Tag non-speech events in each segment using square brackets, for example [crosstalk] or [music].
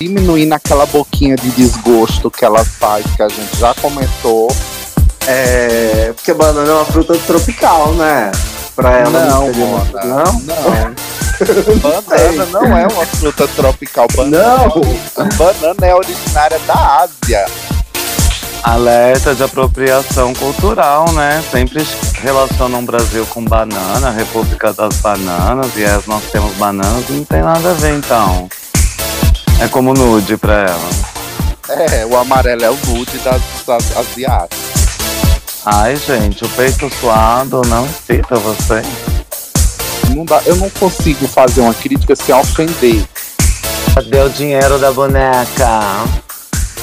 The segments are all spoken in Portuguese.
diminuindo aquela boquinha de desgosto que ela faz, que a gente já comentou. É, porque banana é uma fruta tropical, né? Pra ela não, não, uma... não. não. [laughs] banana não é uma fruta tropical. Banana é não. Banana é originária da Ásia. Alerta de apropriação cultural, né? Sempre relacionam o Brasil com banana, República das Bananas, e nós temos bananas, não tem nada a ver então. É como nude pra ela. É, o amarelo é o nude das, das asiáticas. Ai, gente, o peito suado não excita você? Não dá, eu não consigo fazer uma crítica sem ofender. Cadê o dinheiro da boneca?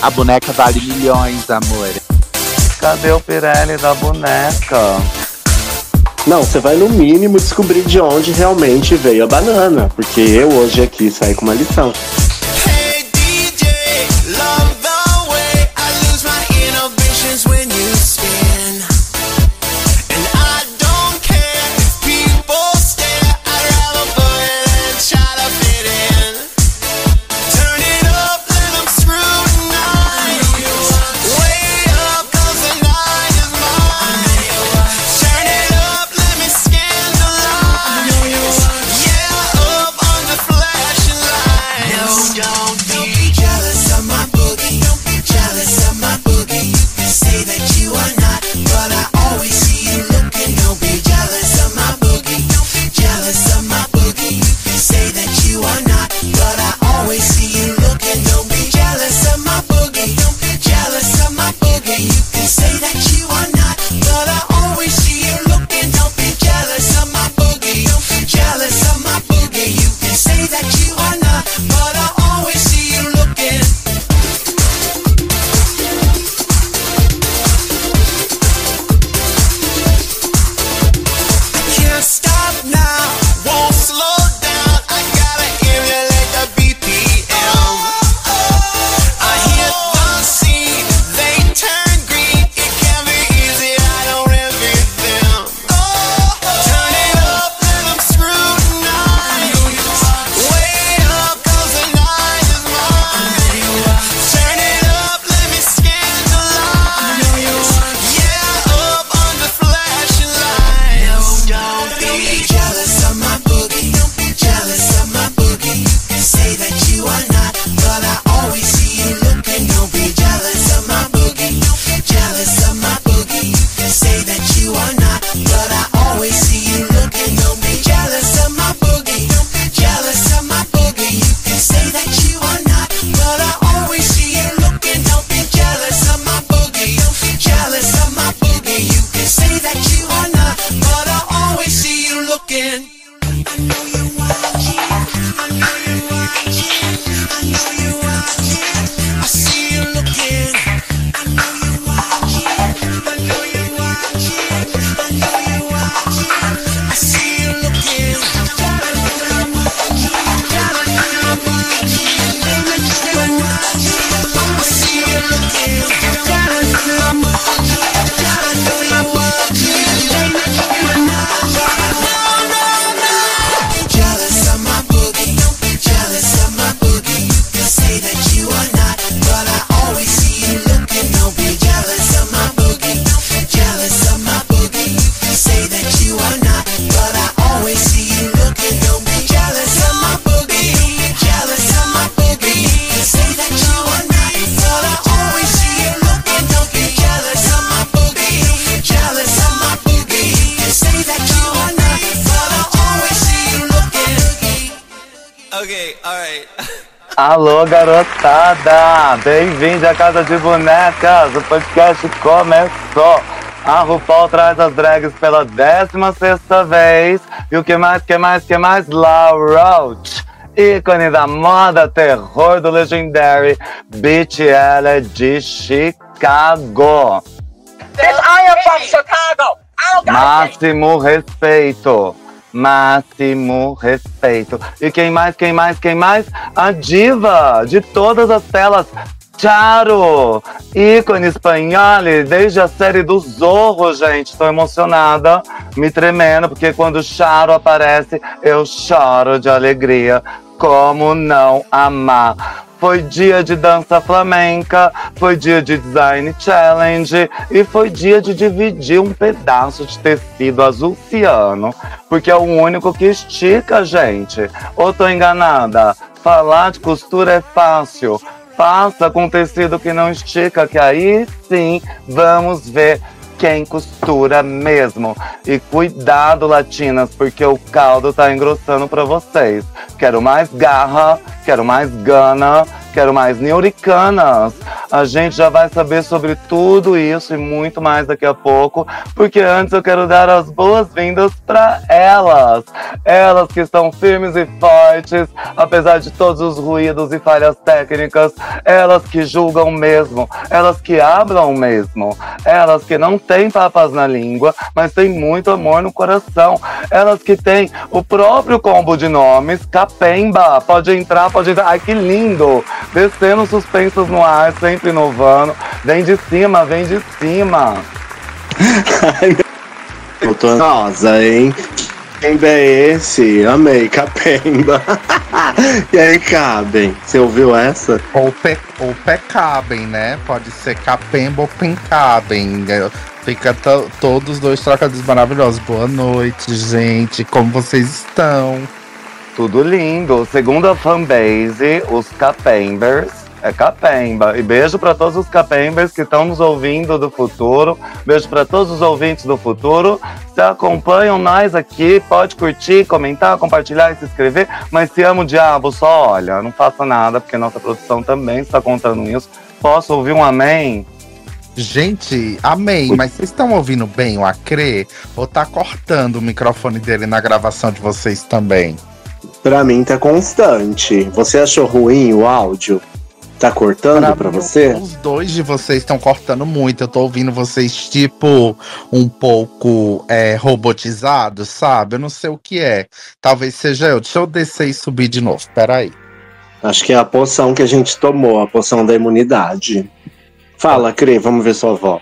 A boneca vale milhões, amor. Cadê o Pirelli da boneca? Não, você vai no mínimo descobrir de onde realmente veio a banana. Porque eu hoje aqui saí com uma lição. Alô, garotada! Bem-vindo à Casa de Bonecas! O podcast começou! A RuPaul traz as drags pela 16 vez. E o que mais, que mais, que mais? La Roach! ícone da moda terror do Legendary, BTL de Chicago. This I am from Chicago! Máximo respeito! máximo respeito. E quem mais, quem mais, quem mais? A diva de todas as telas, Charo, ícone espanhol desde a série do Zorro, gente. Estou emocionada, me tremendo, porque quando Charo aparece, eu choro de alegria. Como não amar? Foi dia de dança flamenca, foi dia de design challenge e foi dia de dividir um pedaço de tecido azul ciano, porque é o único que estica, gente. Ou tô enganada? Falar de costura é fácil. Faça com tecido que não estica, que aí sim vamos ver quem costura mesmo. E cuidado, latinas, porque o caldo tá engrossando para vocês. Quero mais garra, quero mais gana, quero mais neuricanas. A gente já vai saber sobre tudo isso e muito mais daqui a pouco, porque antes eu quero dar as boas-vindas para elas. Elas que estão firmes e fortes, apesar de todos os ruídos e falhas técnicas. Elas que julgam mesmo, elas que hablam mesmo, elas que não têm papas na língua, mas têm muito amor no coração. Elas que têm o próprio combo de nomes, Capemba. Pode entrar, pode entrar. Ai, que lindo! Descendo suspensas no ar, sempre inovando. Vem de cima, vem de cima. Eu tô ansiosa, hein? Capemba é esse? Amei, Capemba. [laughs] e aí, Cabem? Você ouviu essa? Ou, pe, ou pecabem, né? Pode ser capemba ou pencabem. É, Fica to- todos os dois trocadilhos maravilhosos. Boa noite, gente. Como vocês estão? Tudo lindo. Segundo a fanbase, os Capembers. É Capemba. E beijo para todos os Capembers que estão nos ouvindo do futuro. Beijo para todos os ouvintes do futuro. Se acompanham nós aqui, pode curtir, comentar, compartilhar e se inscrever. Mas se ama o diabo, só olha, não faça nada, porque nossa produção também está contando isso. Posso ouvir um amém? Gente, amei, mas vocês estão ouvindo bem o Acre? Ou tá cortando o microfone dele na gravação de vocês também? Pra mim tá constante. Você achou ruim o áudio? Tá cortando pra mim, você? Os dois de vocês estão cortando muito. Eu tô ouvindo vocês, tipo, um pouco é, robotizados, sabe? Eu não sei o que é. Talvez seja eu. Deixa eu descer e subir de novo. Peraí. Acho que é a poção que a gente tomou, a poção da imunidade. Fala, Cri, vamos ver sua voz.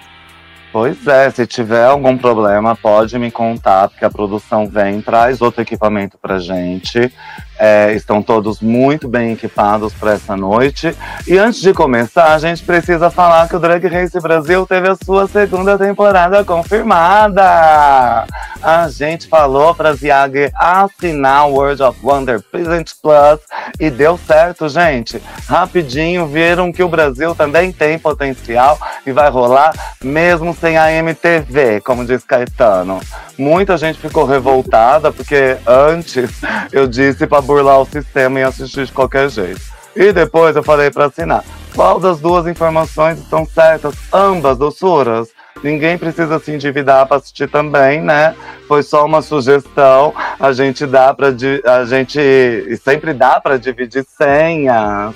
Pois é, se tiver algum problema, pode me contar, porque a produção vem, traz outro equipamento pra gente. É, estão todos muito bem equipados para essa noite. E antes de começar, a gente precisa falar que o Drag Race Brasil teve a sua segunda temporada confirmada. A gente falou para Ziag assinar o World of Wonder Present Plus e deu certo, gente. Rapidinho viram que o Brasil também tem potencial e vai rolar mesmo sem a MTV, como diz Caetano. Muita gente ficou revoltada porque antes eu disse para burlar o sistema e assistir de qualquer jeito. E depois eu falei para assinar. Qual das duas informações estão certas? Ambas, doçuras. Ninguém precisa se endividar para assistir também, né? Foi só uma sugestão. A gente dá para a gente sempre dá para dividir senhas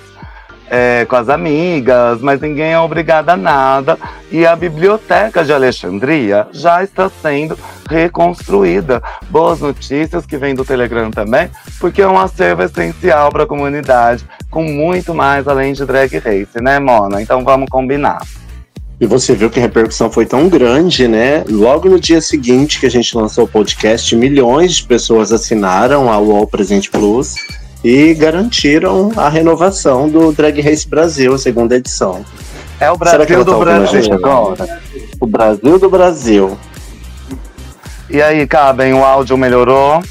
é, com as amigas, mas ninguém é obrigado a nada. E a biblioteca de Alexandria já está sendo reconstruída. Boas notícias que vem do Telegram também, porque é um acervo essencial para a comunidade, com muito mais além de drag race, né, Mona? Então vamos combinar. E você viu que a repercussão foi tão grande, né? Logo no dia seguinte que a gente lançou o podcast, milhões de pessoas assinaram a UOL Presente Plus e garantiram a renovação do Drag Race Brasil, a segunda edição. É o Brasil tá do Brasil. agora? O Brasil do Brasil. E aí, Cabem, o áudio melhorou?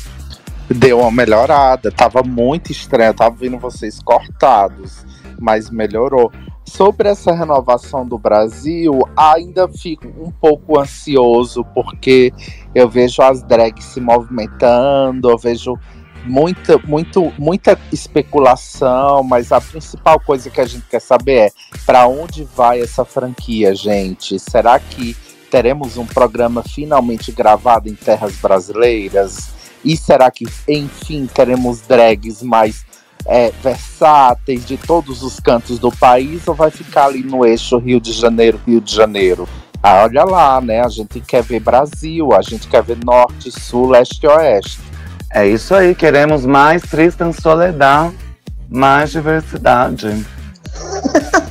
Deu uma melhorada. Tava muito estranho. Eu tava vendo vocês cortados, mas melhorou. Sobre essa renovação do Brasil, ainda fico um pouco ansioso, porque eu vejo as drags se movimentando, eu vejo muita, muito, muita especulação, mas a principal coisa que a gente quer saber é para onde vai essa franquia, gente? Será que teremos um programa finalmente gravado em terras brasileiras? E será que, enfim, teremos drags mais é, versáteis de todos os cantos do país ou vai ficar ali no eixo Rio de Janeiro, Rio de Janeiro? Ah, olha lá, né? A gente quer ver Brasil, a gente quer ver Norte, Sul, Leste e Oeste. É isso aí, queremos mais Tristan Soledad, mais diversidade.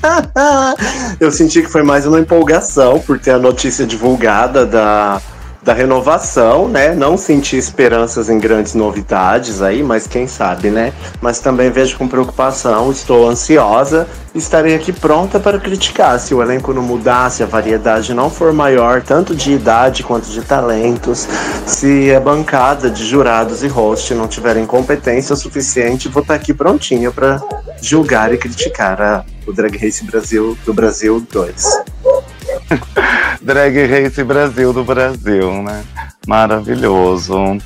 [laughs] Eu senti que foi mais uma empolgação por ter a notícia divulgada da, da renovação, né? Não senti esperanças em grandes novidades aí, mas quem sabe, né? Mas também vejo com preocupação, estou ansiosa, estarei aqui pronta para criticar se o elenco não mudar, se a variedade não for maior, tanto de idade quanto de talentos, se a bancada de jurados e host não tiverem competência suficiente, vou estar aqui prontinha para julgar e criticar a, o Drag Race Brasil do Brasil 2. [laughs] Drag Race Brasil do Brasil, né? Maravilhoso.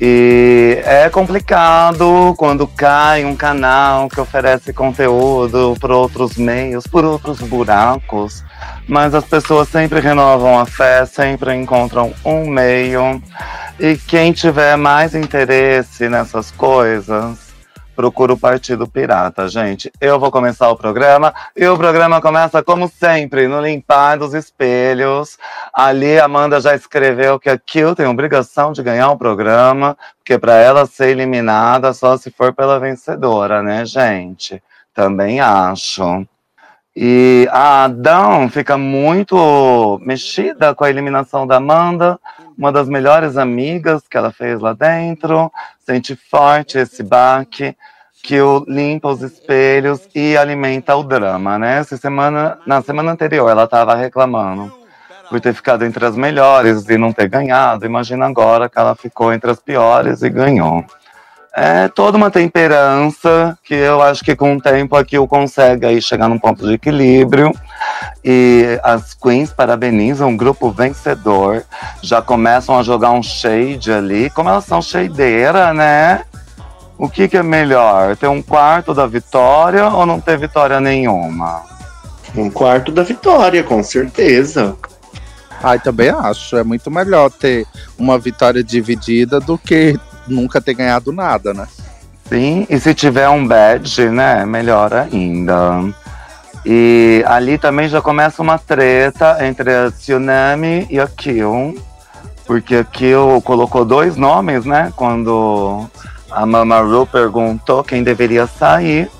E é complicado quando cai um canal que oferece conteúdo por outros meios, por outros buracos, mas as pessoas sempre renovam a fé, sempre encontram um meio. E quem tiver mais interesse nessas coisas, procura o Partido Pirata, gente. Eu vou começar o programa e o programa começa, como sempre, no limpar dos espelhos. Ali, Amanda já escreveu que a Kill tem obrigação de ganhar o programa, porque para ela ser eliminada só se for pela vencedora, né, gente? Também acho. E a Adão fica muito mexida com a eliminação da Amanda, uma das melhores amigas que ela fez lá dentro, sente forte esse baque, que o limpa os espelhos e alimenta o drama, né? Essa semana, na semana anterior ela estava reclamando por ter ficado entre as melhores e não ter ganhado. Imagina agora que ela ficou entre as piores e ganhou. É toda uma temperança que eu acho que com o tempo aqui o consegue aí chegar num ponto de equilíbrio. E as queens parabenizam o grupo vencedor, já começam a jogar um shade ali. Como elas são shadeira, né? O que, que é melhor? Ter um quarto da vitória ou não ter vitória nenhuma? Um quarto da vitória, com certeza. Ai, também acho. É muito melhor ter uma vitória dividida do que nunca ter ganhado nada, né? Sim, e se tiver um badge, né? Melhor ainda. E ali também já começa uma treta entre a Tsunami e a Kill. Porque a Kill colocou dois nomes, né? Quando a Mama Ru perguntou quem deveria sair.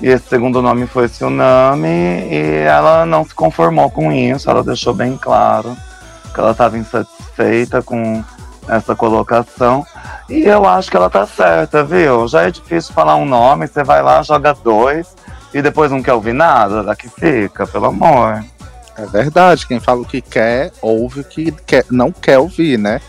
E esse segundo nome foi Tsunami. E ela não se conformou com isso. Ela deixou bem claro que ela estava insatisfeita com essa colocação. E eu acho que ela tá certa, viu? Já é difícil falar um nome, você vai lá, joga dois e depois não quer ouvir nada, daqui fica, pelo amor. É verdade, quem fala o que quer, ouve o que quer, não quer ouvir, né?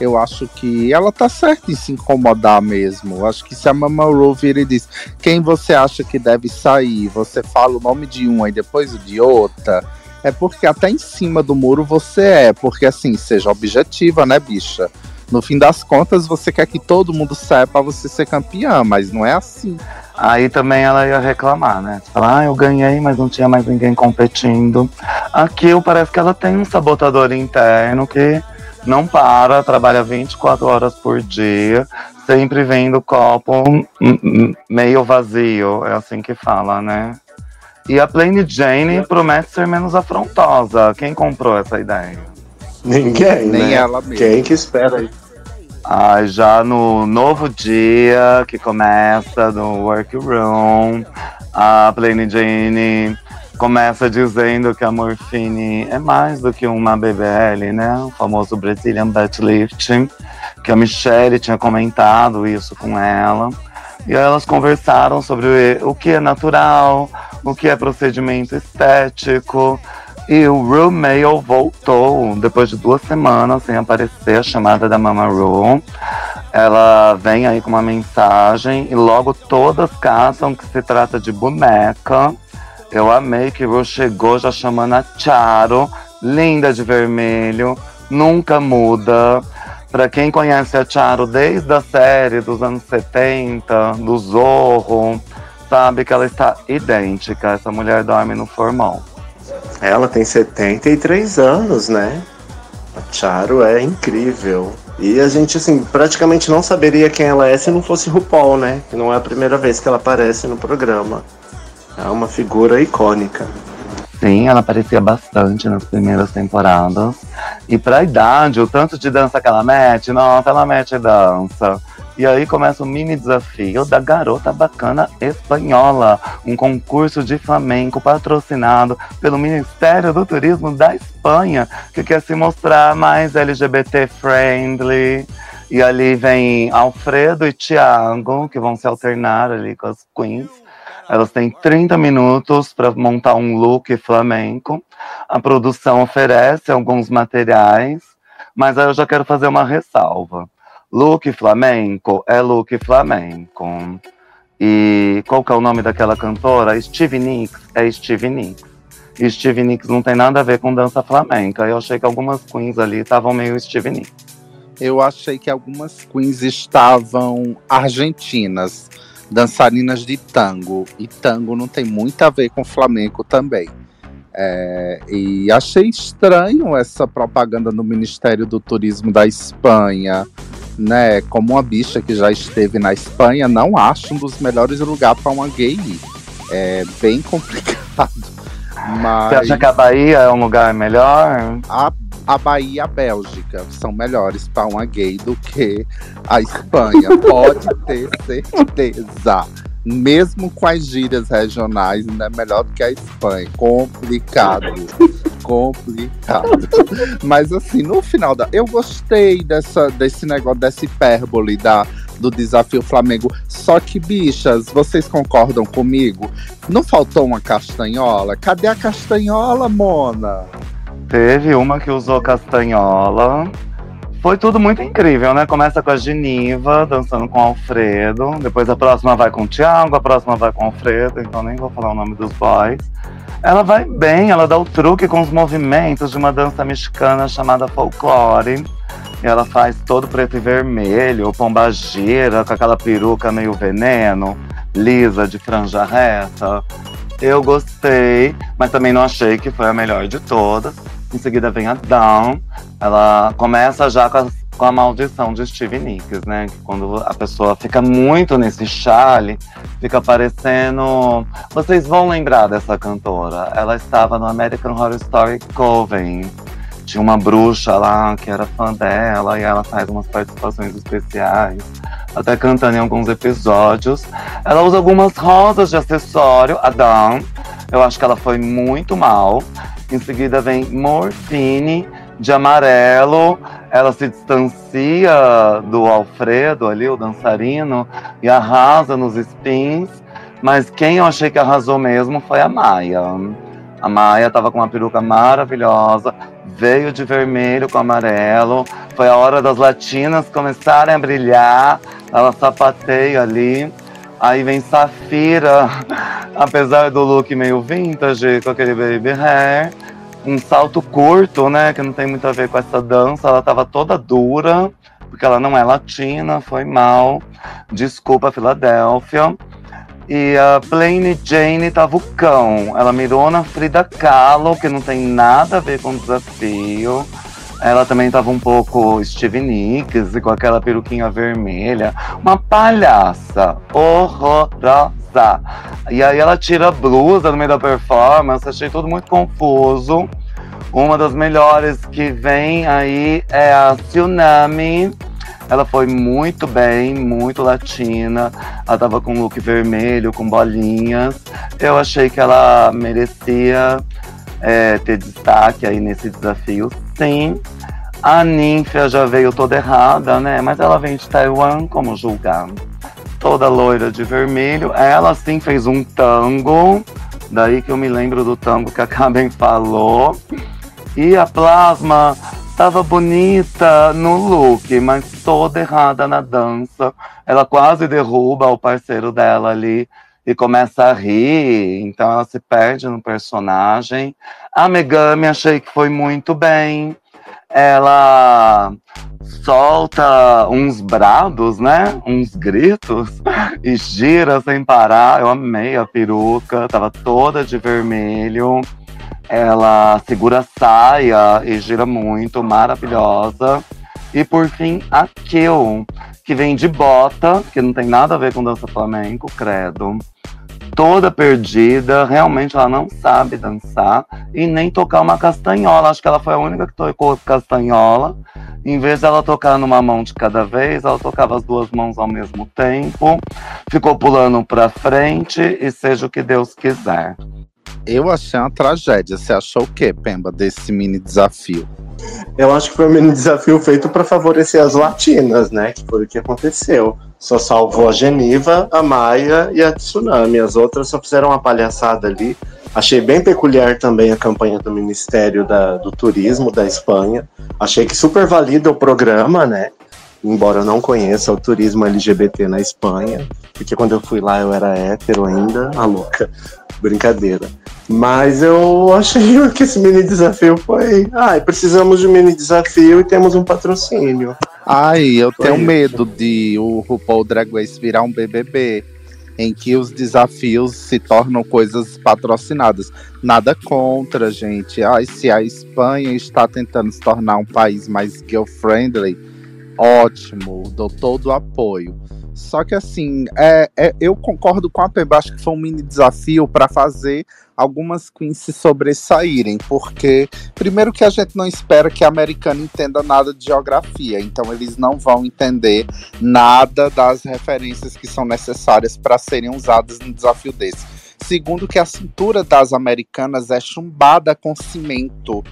Eu acho que ela tá certa em se incomodar mesmo. Acho que se a Mama Ru vira e diz quem você acha que deve sair, você fala o nome de uma e depois o de outra, é porque até em cima do muro você é. Porque assim, seja objetiva, né, bicha? No fim das contas, você quer que todo mundo saia pra você ser campeã, mas não é assim. Aí também ela ia reclamar, né? Falar, ah, eu ganhei, mas não tinha mais ninguém competindo. Aqui parece que ela tem um sabotador interno que não para, trabalha 24 horas por dia, sempre vendo o copo meio vazio, é assim que fala, né? E a Plain Jane promete ser menos afrontosa. Quem comprou essa ideia? Ninguém, Nem né? ela mesma. Quem que espera aí? Ah, já no novo dia que começa no workroom, a Plain Jane começa dizendo que a Morfine é mais do que uma BBL, né? O famoso Brazilian Butt Lifting, que a Michelle tinha comentado isso com ela. E elas conversaram sobre o que é natural, o que é procedimento estético. E o Ru Mail voltou depois de duas semanas sem aparecer a chamada da Mama Ru. Ela vem aí com uma mensagem e logo todas caçam que se trata de boneca. Eu amei que Ru chegou já chamando a Charo, linda de vermelho, nunca muda. Pra quem conhece a Charo desde a série dos anos 70, do Zorro, sabe que ela está idêntica. Essa mulher dorme no formão. Ela tem 73 anos, né? A Charo é incrível. E a gente, assim, praticamente não saberia quem ela é se não fosse RuPaul, né? Que não é a primeira vez que ela aparece no programa. É uma figura icônica. Sim, ela aparecia bastante nas primeiras temporadas. E pra idade, o tanto de dança que ela mete, nossa, ela mete dança. E aí começa o mini desafio da Garota Bacana Espanhola, um concurso de flamenco patrocinado pelo Ministério do Turismo da Espanha, que quer se mostrar mais LGBT friendly. E ali vem Alfredo e Thiago, que vão se alternar ali com as queens. Elas têm 30 minutos para montar um look flamenco. A produção oferece alguns materiais, mas aí eu já quero fazer uma ressalva. Look flamenco é look flamenco. E qual que é o nome daquela cantora? Stevie Nicks é Stevie Nicks. E Stevie Nicks não tem nada a ver com dança flamenca. Eu achei que algumas queens ali estavam meio Stevie Nicks. Eu achei que algumas queens estavam argentinas, dançarinas de tango. E tango não tem muito a ver com flamenco também. É, e achei estranho essa propaganda no Ministério do Turismo da Espanha, né? Como uma bicha que já esteve na Espanha, não acho um dos melhores lugares para uma gay ir. É bem [laughs] complicado. Mas Você acha que a Bahia é um lugar melhor? a, a Bahia e a Bélgica são melhores para uma gay do que a Espanha. [laughs] Pode ter certeza. Mesmo com as gírias regionais, ainda é melhor do que a Espanha. Complicado. Complicado. Mas assim, no final da. Eu gostei dessa, desse negócio, dessa hipérbole da, do desafio Flamengo. Só que, bichas, vocês concordam comigo? Não faltou uma castanhola? Cadê a castanhola, Mona? Teve uma que usou castanhola. Foi tudo muito incrível, né? Começa com a Geniva dançando com o Alfredo. Depois a próxima vai com o Thiago, a próxima vai com o Alfredo, então nem vou falar o nome dos boys. Ela vai bem, ela dá o truque com os movimentos de uma dança mexicana chamada folclore. E ela faz todo preto e vermelho, pombagira, com aquela peruca meio veneno, lisa de franja reta. Eu gostei, mas também não achei que foi a melhor de todas. Em seguida vem a Dawn. Ela começa já com a, com a maldição de Steve Nicks, né? Que quando a pessoa fica muito nesse chale, fica parecendo. Vocês vão lembrar dessa cantora. Ela estava no American Horror Story Coven. Tinha uma bruxa lá que era fã dela e ela faz umas participações especiais, até cantando em alguns episódios. Ela usa algumas rosas de acessório, a Dawn. Eu acho que ela foi muito mal. Em seguida vem Morphine de amarelo. Ela se distancia do Alfredo ali, o dançarino, e arrasa nos spins. Mas quem eu achei que arrasou mesmo foi a Maia. A Maia tava com uma peruca maravilhosa, veio de vermelho com amarelo. Foi a hora das latinas começarem a brilhar. Ela sapateia ali. Aí vem Safira, apesar do look meio vintage, com aquele baby hair. Um salto curto, né? Que não tem muito a ver com essa dança. Ela tava toda dura, porque ela não é latina, foi mal. Desculpa, Filadélfia. E a Plain Jane tava o cão. Ela mirou na Frida Kahlo, que não tem nada a ver com o desafio. Ela também tava um pouco Steve Nicks, com aquela peruquinha vermelha. Uma palhaça horrorosa. E aí ela tira a blusa no meio da performance. Achei tudo muito confuso. Uma das melhores que vem aí é a Tsunami. Ela foi muito bem, muito latina. Ela tava com look vermelho, com bolinhas. Eu achei que ela merecia é, ter destaque aí nesse desafio, sim. A Ninfia já veio toda errada, né? Mas ela vem de Taiwan, como julgar? Toda loira de vermelho. Ela sim fez um tango. Daí que eu me lembro do tango que a Carmen falou. E a Plasma tava bonita no look, mas toda errada na dança. Ela quase derruba o parceiro dela ali e começa a rir, então ela se perde no personagem. A Megami achei que foi muito bem. Ela solta uns brados, né? Uns gritos [laughs] e gira sem parar. Eu amei a peruca, tava toda de vermelho. Ela segura a saia e gira muito, maravilhosa. E por fim, a Kill, que vem de bota, que não tem nada a ver com dança flamenco, credo. Toda perdida, realmente ela não sabe dançar e nem tocar uma castanhola. Acho que ela foi a única que tocou castanhola. Em vez dela tocar numa mão de cada vez, ela tocava as duas mãos ao mesmo tempo, ficou pulando pra frente e seja o que Deus quiser. Eu achei uma tragédia. Você achou o quê, Pemba, desse mini desafio? Eu acho que foi um mini desafio feito para favorecer as latinas, né? Que foi o que aconteceu. Só salvou a Geniva, a Maia e a Tsunami. As outras só fizeram uma palhaçada ali. Achei bem peculiar também a campanha do Ministério da- do Turismo da Espanha. Achei que super valida o programa, né? Embora eu não conheça o turismo LGBT na Espanha, porque quando eu fui lá eu era hétero ainda, a louca. Brincadeira. Mas eu achei [laughs] que esse mini desafio foi. Ai, precisamos de um mini desafio e temos um patrocínio. Ai, eu Foi tenho isso. medo de o RuPaul Drag Race virar um BBB, em que os desafios se tornam coisas patrocinadas. Nada contra, gente. Ai, se a Espanha está tentando se tornar um país mais girl-friendly, ótimo, dou todo o apoio. Só que assim, é, é- eu concordo com a Pemba, acho que foi um mini desafio para fazer algumas queens se sobressaírem, porque primeiro que a gente não espera que a americana entenda nada de geografia, então eles não vão entender nada das referências que são necessárias para serem usadas num desafio desse. Segundo que a cintura das americanas é chumbada com cimento.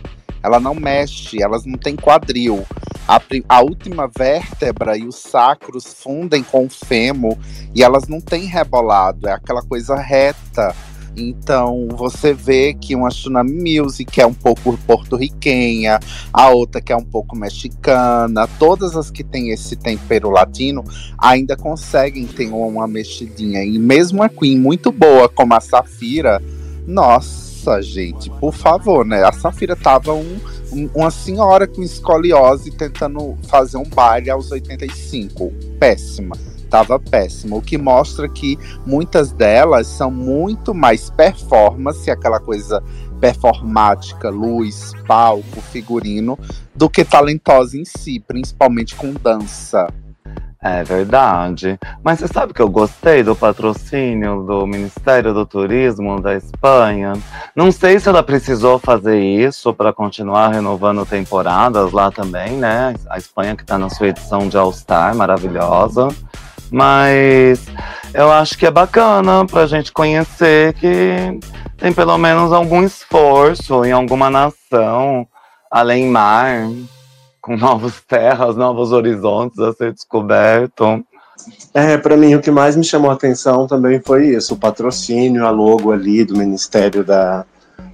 Ela não mexe, elas não têm quadril. A, a última vértebra e os sacros fundem com o fêmur e elas não têm rebolado, é aquela coisa reta. Então você vê que uma Tsunami Music é um pouco porto-riquenha, a outra que é um pouco mexicana, todas as que têm esse tempero latino ainda conseguem ter uma mexidinha. E mesmo a Queen muito boa como a Safira, nossa gente, por favor, né? A Safira tava um- uma senhora com escoliose tentando fazer um baile aos 85. Péssima. Tava péssima. O que mostra que muitas delas são muito mais performance, aquela coisa performática, luz, palco, figurino, do que talentosa em si, principalmente com dança. É verdade. Mas você sabe que eu gostei do patrocínio do Ministério do Turismo da Espanha? Não sei se ela precisou fazer isso para continuar renovando temporadas lá também, né? A Espanha que está na sua edição de All Star, maravilhosa. Mas eu acho que é bacana pra gente conhecer que tem pelo menos algum esforço em alguma nação além mar com novas terras, novos horizontes a ser descoberto. É, para mim o que mais me chamou a atenção também foi isso, o patrocínio, a logo ali do Ministério da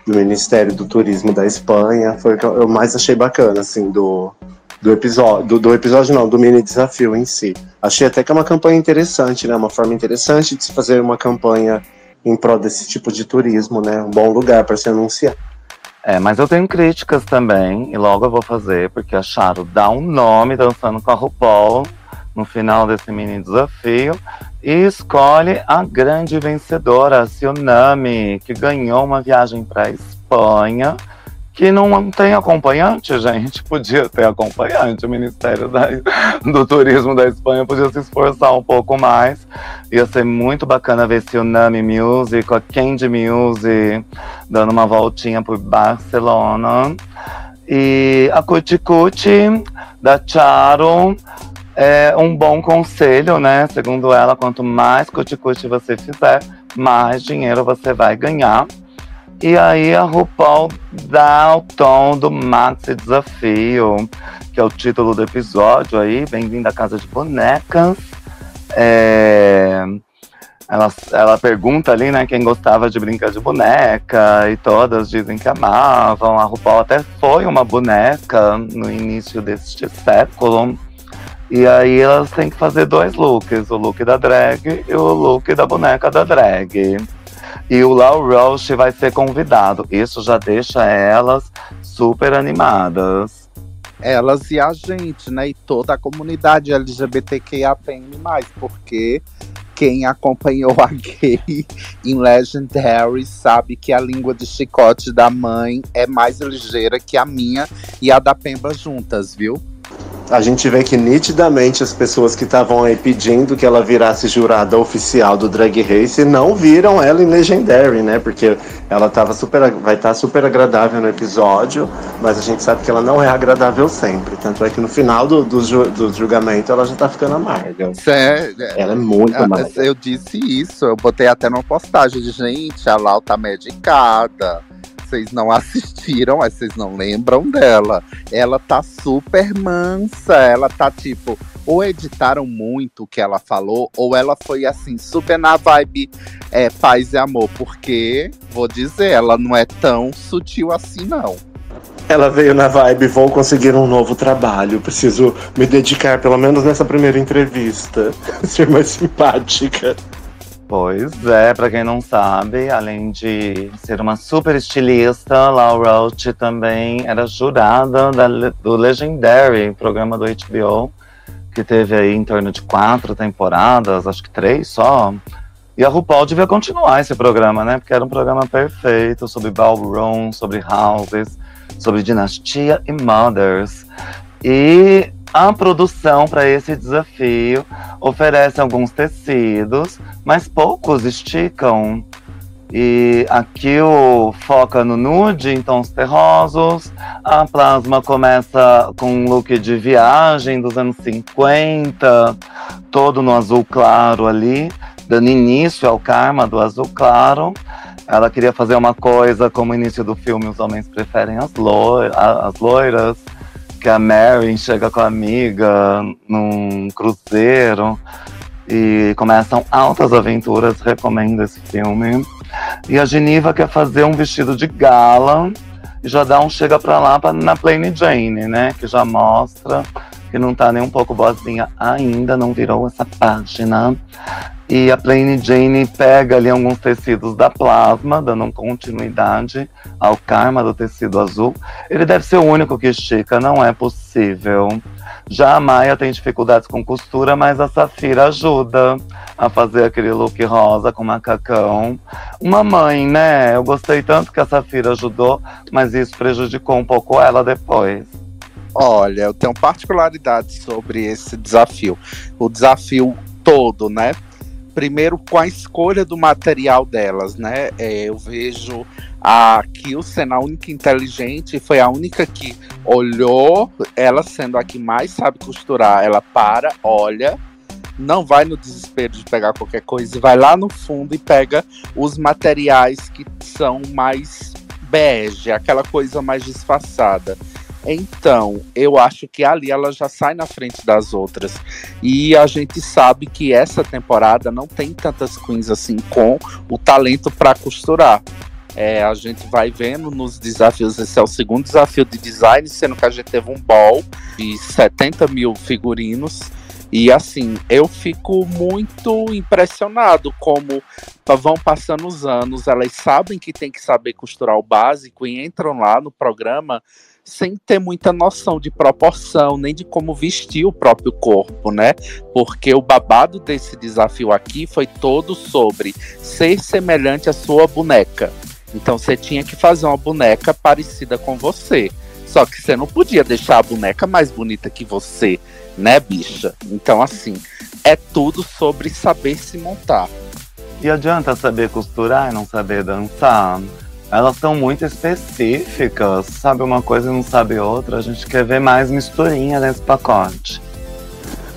do Ministério do Turismo da Espanha, foi o que eu mais achei bacana assim do do episódio, do, do episódio não, do mini desafio em si. Achei até que é uma campanha interessante, né? Uma forma interessante de se fazer uma campanha em prol desse tipo de turismo, né? Um bom lugar para se anunciar. É, mas eu tenho críticas também, e logo eu vou fazer, porque a Charo dá um nome dançando com a RuPaul no final desse mini desafio e escolhe a grande vencedora, a Tsunami, que ganhou uma viagem para Espanha, que não tem acompanhante, gente. Podia ter acompanhante. O Ministério da- do Turismo da Espanha podia se esforçar um pouco mais. Ia ser muito bacana ver Tsunami Music, a Candy Music, dando uma voltinha por Barcelona. E a Cuti Cuti, da Charo, é um bom conselho, né? Segundo ela, quanto mais Cuti Cuti você fizer, mais dinheiro você vai ganhar. E aí a RuPaul dá o tom do Maxi Desafio, que é o título do episódio aí, Bem-vindo à Casa de Bonecas. É, Ela, ela pergunta ali, né, quem gostava de brincar de boneca, e todas dizem que amavam. A RuPaul até foi uma boneca no início deste século. E aí elas têm que fazer dois looks, o look da drag e o look da boneca da drag. E o Lau Roche vai ser convidado. Isso já deixa elas super animadas. Elas e a gente, né? E toda a comunidade LGBTQIAPN+, porque quem acompanhou a gay em Legendary sabe que a língua de chicote da mãe é mais ligeira que a minha e a da Pemba juntas, viu? A gente vê que nitidamente as pessoas que estavam aí pedindo que ela virasse jurada oficial do Drag Race não viram ela em Legendary, né? Porque ela tava super, vai estar super agradável no episódio, mas a gente sabe que ela não é agradável sempre. Tanto é que no final do, do, ju- do julgamento ela já tá ficando amarga. Cê- Ela é muito Ah, amarga. Eu disse isso, eu botei até numa postagem de gente, a Lau tá medicada. Vocês não assistiram, mas vocês não lembram dela. Ela tá super mansa, ela tá tipo, ou editaram muito o que ela falou, ou ela foi assim, super na vibe é, paz e amor, porque, vou dizer, ela não é tão sutil assim, não. Ela veio na vibe, vou conseguir um novo trabalho, preciso me dedicar, pelo menos nessa primeira entrevista, [laughs] ser mais simpática. Pois é, pra quem não sabe, além de ser uma super estilista, Laura Roach também era jurada da do Legendary, programa do HBO, que teve aí em torno de quatro temporadas, acho que três só. E a RuPaul devia continuar esse programa, né? Porque era um programa perfeito sobre ballroom, sobre houses, sobre dinastia e mothers. E a produção para esse desafio oferece alguns tecidos, mas poucos esticam. E aqui o foca no nude em tons terrosos. A plasma começa com um look de viagem dos anos 50, todo no azul claro ali, dando início ao karma do azul claro. Ela queria fazer uma coisa como o início do filme Os Homens Preferem as, loi- a- as Loiras, que a Mary chega com a amiga num cruzeiro e começam altas aventuras. Recomendo esse filme. E a Geniva quer fazer um vestido de gala e já dá um chega pra lá pra, na Plain Jane, né? Que já mostra que não tá nem um pouco boazinha ainda, não virou essa página. E a Plain Jane pega ali alguns tecidos da plasma, dando continuidade ao karma do tecido azul. Ele deve ser o único que estica, não é possível. Já a Maia tem dificuldades com costura, mas a Safira ajuda a fazer aquele look rosa com macacão. Uma mãe, né? Eu gostei tanto que a Safira ajudou, mas isso prejudicou um pouco ela depois. Olha, eu tenho particularidades sobre esse desafio. O desafio todo, né? Primeiro, com a escolha do material delas, né? É, eu vejo a Kill sendo a única inteligente, foi a única que olhou, ela sendo a que mais sabe costurar, ela para, olha, não vai no desespero de pegar qualquer coisa, e vai lá no fundo e pega os materiais que são mais bege, aquela coisa mais disfarçada. Então, eu acho que ali ela já sai na frente das outras. E a gente sabe que essa temporada não tem tantas queens assim com o talento para costurar. É, a gente vai vendo nos desafios, esse é o segundo desafio de design, sendo que a gente teve um ball de 70 mil figurinos. E assim, eu fico muito impressionado como vão passando os anos, elas sabem que tem que saber costurar o básico e entram lá no programa sem ter muita noção de proporção, nem de como vestir o próprio corpo, né? Porque o babado desse desafio aqui foi todo sobre ser semelhante à sua boneca. Então você tinha que fazer uma boneca parecida com você. Só que você não podia deixar a boneca mais bonita que você, né, bicha? Então, assim, é tudo sobre saber se montar. E adianta saber costurar e não saber dançar? Elas são muito específicas, sabe uma coisa e não sabe outra. A gente quer ver mais misturinha nesse pacote.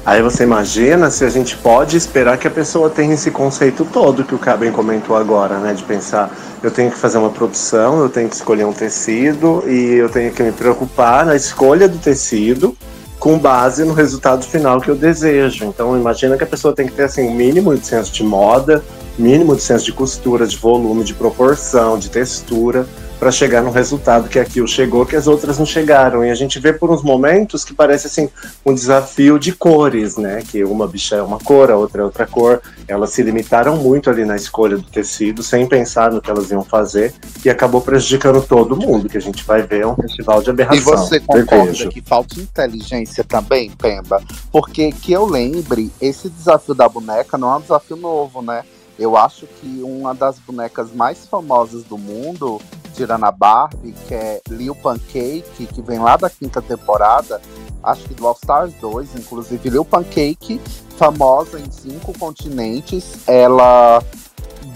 Aí você imagina se a gente pode esperar que a pessoa tenha esse conceito todo que o Caben comentou agora, né? De pensar, eu tenho que fazer uma produção, eu tenho que escolher um tecido e eu tenho que me preocupar na escolha do tecido com base no resultado final que eu desejo. Então imagina que a pessoa tem que ter assim um mínimo de senso de moda, mínimo de senso de costura, de volume, de proporção, de textura, para chegar no resultado que aquilo chegou, que as outras não chegaram. E a gente vê por uns momentos que parece assim um desafio de cores, né? Que uma bicha é uma cor, a outra é outra cor. Elas se limitaram muito ali na escolha do tecido, sem pensar no que elas iam fazer, e acabou prejudicando todo mundo, que a gente vai ver um festival de aberração. E você concorda que falta inteligência também, Pemba? Porque que eu lembre, esse desafio da boneca não é um desafio novo, né? Eu acho que uma das bonecas mais famosas do mundo, tirando a Barbie, que é Lil Pancake, que vem lá da quinta temporada, acho que do All Stars 2, inclusive Lil Pancake, famosa em cinco continentes, ela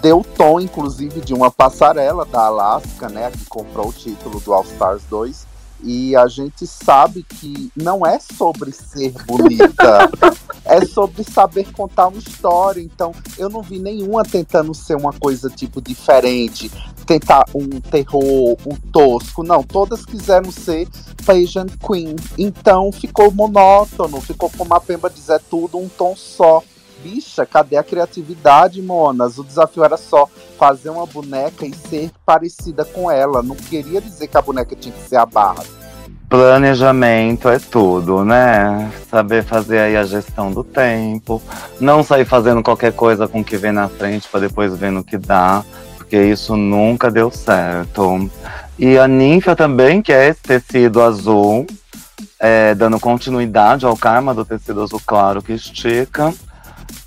deu tom, inclusive, de uma passarela da Alaska, né, que comprou o título do All Stars 2. E a gente sabe que não é sobre ser bonita, [laughs] é sobre saber contar uma história. Então, eu não vi nenhuma tentando ser uma coisa tipo diferente, tentar um terror, um tosco. Não, todas quiseram ser pageant queen. Então, ficou monótono, ficou como a Pemba dizer tudo um tom só. Bicha, cadê a criatividade, Monas? O desafio era só fazer uma boneca e ser parecida com ela. Não queria dizer que a boneca tinha que ser a barra. Planejamento é tudo, né? Saber fazer aí a gestão do tempo, não sair fazendo qualquer coisa com o que vem na frente para depois ver no que dá, porque isso nunca deu certo. E a ninfa também, que é esse tecido azul, é, dando continuidade ao karma do tecido azul claro que estica.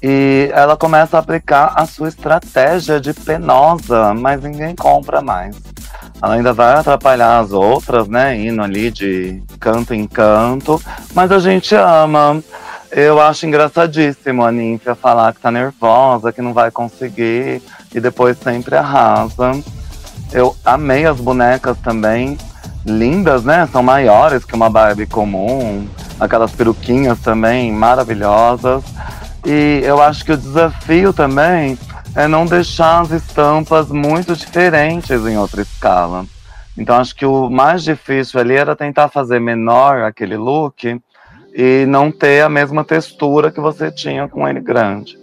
E ela começa a aplicar a sua estratégia de penosa, mas ninguém compra mais. Ela ainda vai atrapalhar as outras, né? Indo ali de canto em canto. Mas a gente ama. Eu acho engraçadíssimo a Ninfa falar que tá nervosa, que não vai conseguir. E depois sempre arrasa. Eu amei as bonecas também. Lindas, né? São maiores que uma Barbie comum. Aquelas peruquinhas também maravilhosas. E eu acho que o desafio também é não deixar as estampas muito diferentes em outra escala. Então acho que o mais difícil ali era tentar fazer menor aquele look e não ter a mesma textura que você tinha com ele grande.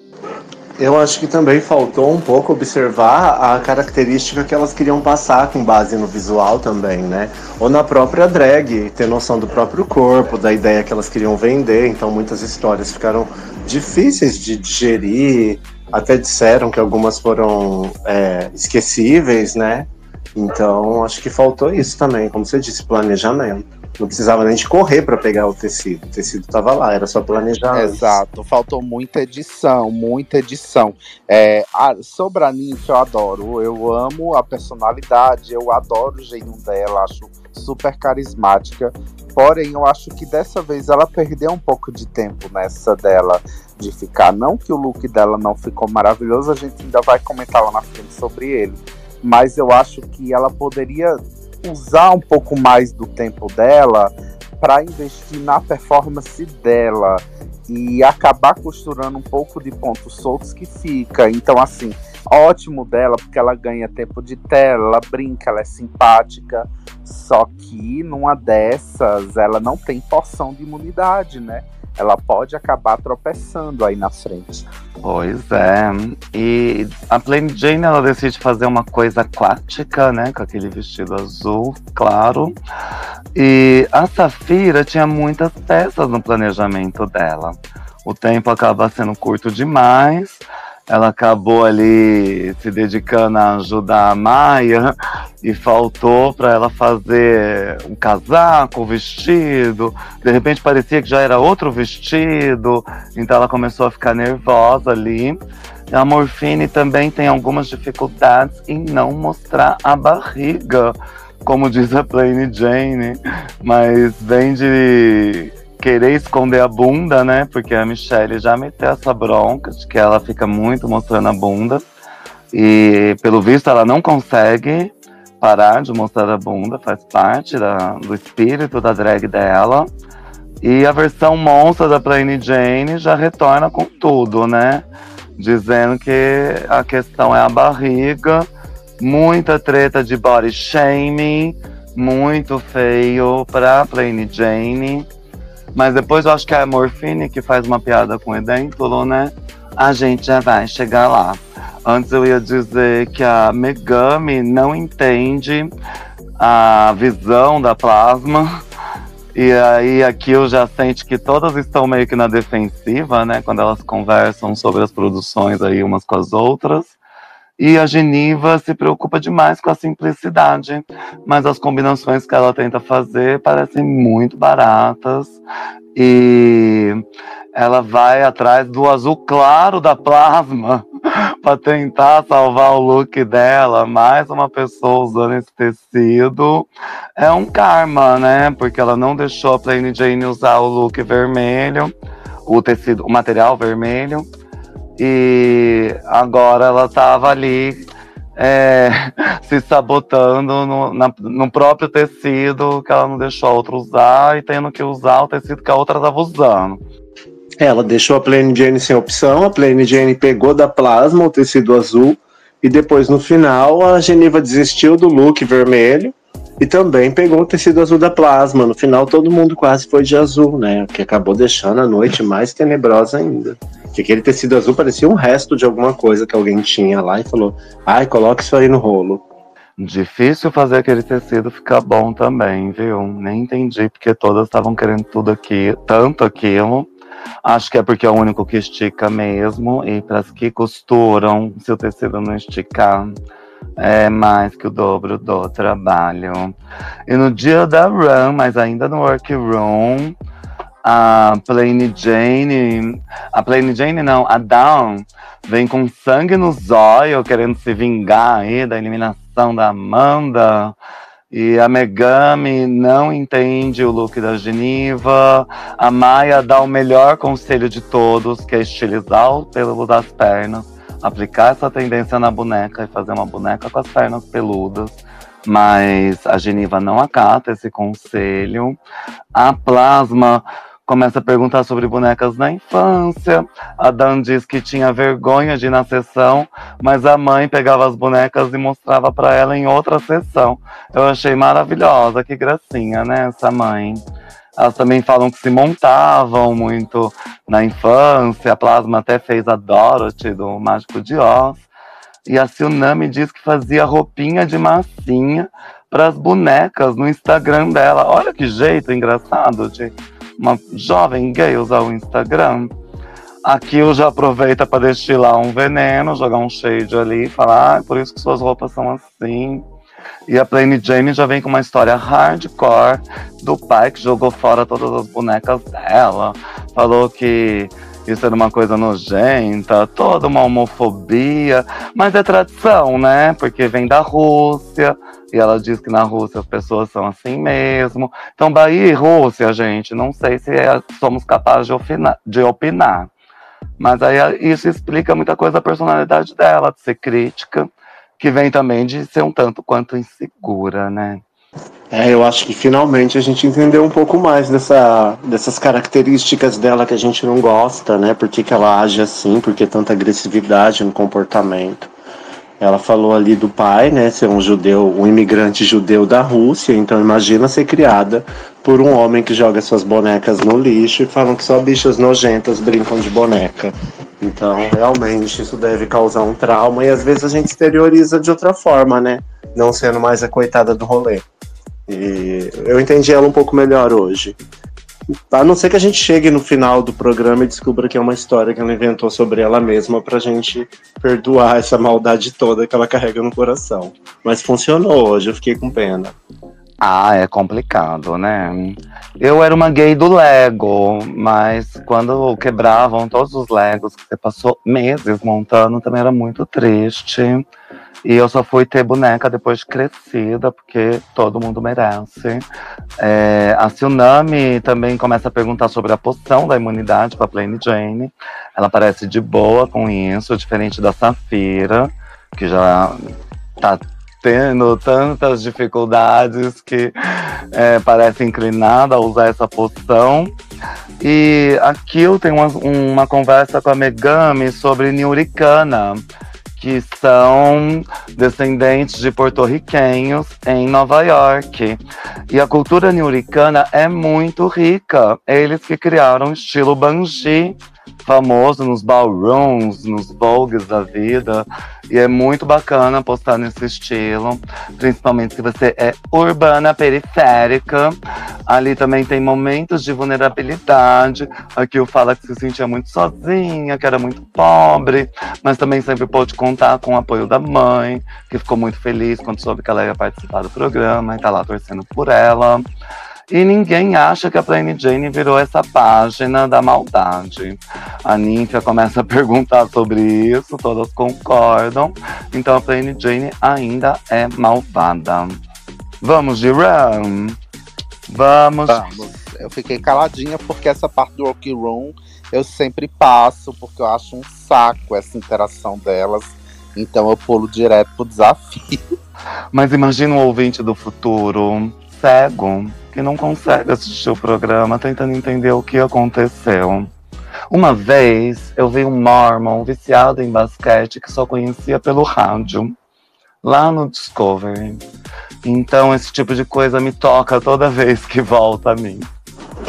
Eu acho que também faltou um pouco observar a característica que elas queriam passar com base no visual também, né? Ou na própria drag, ter noção do próprio corpo, da ideia que elas queriam vender. Então muitas histórias ficaram difíceis de digerir. Até disseram que algumas foram é, esquecíveis, né? Então acho que faltou isso também, como você disse, planejamento. Não precisava nem de correr para pegar o tecido. O tecido estava lá, era só planejar. Exato, faltou muita edição, muita edição. É, a, sobre eu adoro. Eu amo a personalidade, eu adoro o jeito dela, acho super carismática. Porém, eu acho que dessa vez ela perdeu um pouco de tempo nessa dela de ficar. Não que o look dela não ficou maravilhoso, a gente ainda vai comentar lá na frente sobre ele. Mas eu acho que ela poderia usar um pouco mais do tempo dela para investir na performance dela e acabar costurando um pouco de pontos soltos que fica. Então, assim, ótimo dela, porque ela ganha tempo de tela, ela brinca, ela é simpática. Só que numa dessas, ela não tem poção de imunidade, né? Ela pode acabar tropeçando aí na frente. Pois é. E a Plain Jane ela decide fazer uma coisa aquática, né? Com aquele vestido azul, claro. E a Safira tinha muitas peças no planejamento dela. O tempo acaba sendo curto demais. Ela acabou ali se dedicando a ajudar a Maia e faltou para ela fazer um casaco, um vestido. De repente parecia que já era outro vestido, então ela começou a ficar nervosa ali. A Morfine também tem algumas dificuldades em não mostrar a barriga, como diz a Plain Jane, mas vem de querer esconder a bunda, né? Porque a Michelle já meteu essa bronca de que ela fica muito mostrando a bunda. E pelo visto ela não consegue parar de mostrar a bunda, faz parte da- do espírito da drag dela. E a versão monstra da Plain Jane já retorna com tudo, né? Dizendo que a questão é a barriga, muita treta de body shaming, muito feio pra Plain Jane. Mas depois eu acho que é a Morfine que faz uma piada com o Edêntulo, né? A gente já vai chegar lá. Antes eu ia dizer que a Megami não entende a visão da plasma. E aí aqui eu já sente que todas estão meio que na defensiva, né? Quando elas conversam sobre as produções aí umas com as outras. E a Geniva se preocupa demais com a simplicidade, mas as combinações que ela tenta fazer parecem muito baratas. E ela vai atrás do azul claro da plasma [laughs] pra tentar salvar o look dela, mais uma pessoa usando esse tecido. É um karma, né? Porque ela não deixou a Plain Jane usar o look vermelho, o tecido, o material vermelho. E agora ela tava ali é, [laughs] se sabotando no, na- no próprio tecido que ela não deixou a outra usar e tendo que usar o tecido que a outra tava usando. Ela deixou a Plain Jane sem opção, a Plain Jane pegou da plasma o tecido azul e depois no final a Geniva desistiu do look vermelho e também pegou o tecido azul da plasma. No final todo mundo quase foi de azul, né? O que acabou deixando a noite mais tenebrosa ainda. Que aquele tecido azul parecia um resto de alguma coisa que alguém tinha lá e falou: "Ai, coloca isso aí no rolo". Difícil fazer aquele tecido ficar bom também, viu? Nem entendi porque todas estavam querendo tudo aqui, tanto aquilo. Acho que é porque é o único que estica mesmo. E para as que costuram, se o tecido não esticar, é mais que o dobro do trabalho. E no dia da run, mas ainda no workroom, a Plain Jane. A Plain Jane não, a Dawn vem com sangue no zóio, querendo se vingar aí da eliminação da Amanda. E a Megami não entende o look da Geniva. A Maia dá o melhor conselho de todos, que é estilizar o pelo das pernas, aplicar essa tendência na boneca e fazer uma boneca com as pernas peludas. Mas a Geniva não acata esse conselho. A Plasma começa a perguntar sobre bonecas na infância. A Dan diz que tinha vergonha de ir na sessão, mas a mãe pegava as bonecas e mostrava para ela em outra sessão. Eu achei maravilhosa, que gracinha, né, essa mãe. Elas também falam que se montavam muito na infância. A Plasma até fez a Dorothy do Mágico de Oz. E a Tsunami diz que fazia roupinha de massinha para as bonecas no Instagram dela. Olha que jeito engraçado de uma jovem gay usar o Instagram. Aqui eu já aproveita para destilar um veneno, jogar um shade ali e falar, ah, por isso que suas roupas são assim. E a Plain Jane já vem com uma história hardcore do pai que jogou fora todas as bonecas dela. Falou que isso era uma coisa nojenta, toda uma homofobia. Mas é tradição, né? Porque vem da Rússia. E ela diz que na Rússia as pessoas são assim mesmo. Então, Bahia e Rússia, gente, não sei se é- somos capazes de, ofina- de opinar. Mas aí isso explica muita coisa da personalidade dela, de ser crítica, que vem também de ser um tanto quanto insegura, né? É, eu acho que finalmente a gente entendeu um pouco mais dessa, dessas características dela que a gente não gosta, né? Por que, que ela age assim, por que tanta agressividade no comportamento. Ela falou ali do pai, né? Ser um judeu, um imigrante judeu da Rússia, então imagina ser criada por um homem que joga suas bonecas no lixo e falam que só bichas nojentas brincam de boneca. Então, realmente, isso deve causar um trauma e às vezes a gente exterioriza de outra forma, né? Não sendo mais a coitada do rolê. E eu entendi ela um pouco melhor hoje. A não ser que a gente chegue no final do programa e descubra que é uma história que ela inventou sobre ela mesma pra gente perdoar essa maldade toda que ela carrega no coração. Mas funcionou hoje, eu fiquei com pena. Ah, é complicado, né? Eu era uma gay do Lego, mas quando quebravam todos os Legos que você passou meses montando, também era muito triste. E eu só fui ter boneca depois de crescida, porque todo mundo merece. É, a Tsunami também começa a perguntar sobre a poção da imunidade para Plain Jane. Ela parece de boa com isso, diferente da Safira, que já tá tendo tantas dificuldades que é, parece inclinada a usar essa poção. E aqui eu tenho uma, uma conversa com a Megami sobre Niuricana, que são descendentes de porto-riquenhos em Nova York. E a cultura niuricana é muito rica. Eles que criaram o estilo banji, famoso nos ballrooms, nos vogues da vida. E é muito bacana postar nesse estilo, principalmente se você é urbana periférica. Ali também tem momentos de vulnerabilidade. Aqui o fala que se sentia muito sozinha, que era muito pobre, mas também sempre pôde contar com o apoio da mãe, que ficou muito feliz quando soube que ela ia participar do programa e tá lá torcendo por ela. E ninguém acha que a Plain Jane virou essa página da maldade. A Ninfa começa a [laughs] perguntar sobre isso, todas concordam. Então a Plain Jane ainda é malvada. Vamos de Run? Vamos. Vamos. Eu fiquei caladinha porque essa parte do Rocky Room eu sempre passo, porque eu acho um saco essa interação delas. Então eu pulo direto pro desafio. Mas imagina um ouvinte do futuro, cego, que não consegue assistir o programa, tentando entender o que aconteceu. Uma vez eu vi um Mormon viciado em basquete que só conhecia pelo rádio, lá no Discovery. Então esse tipo de coisa me toca toda vez que volta a mim.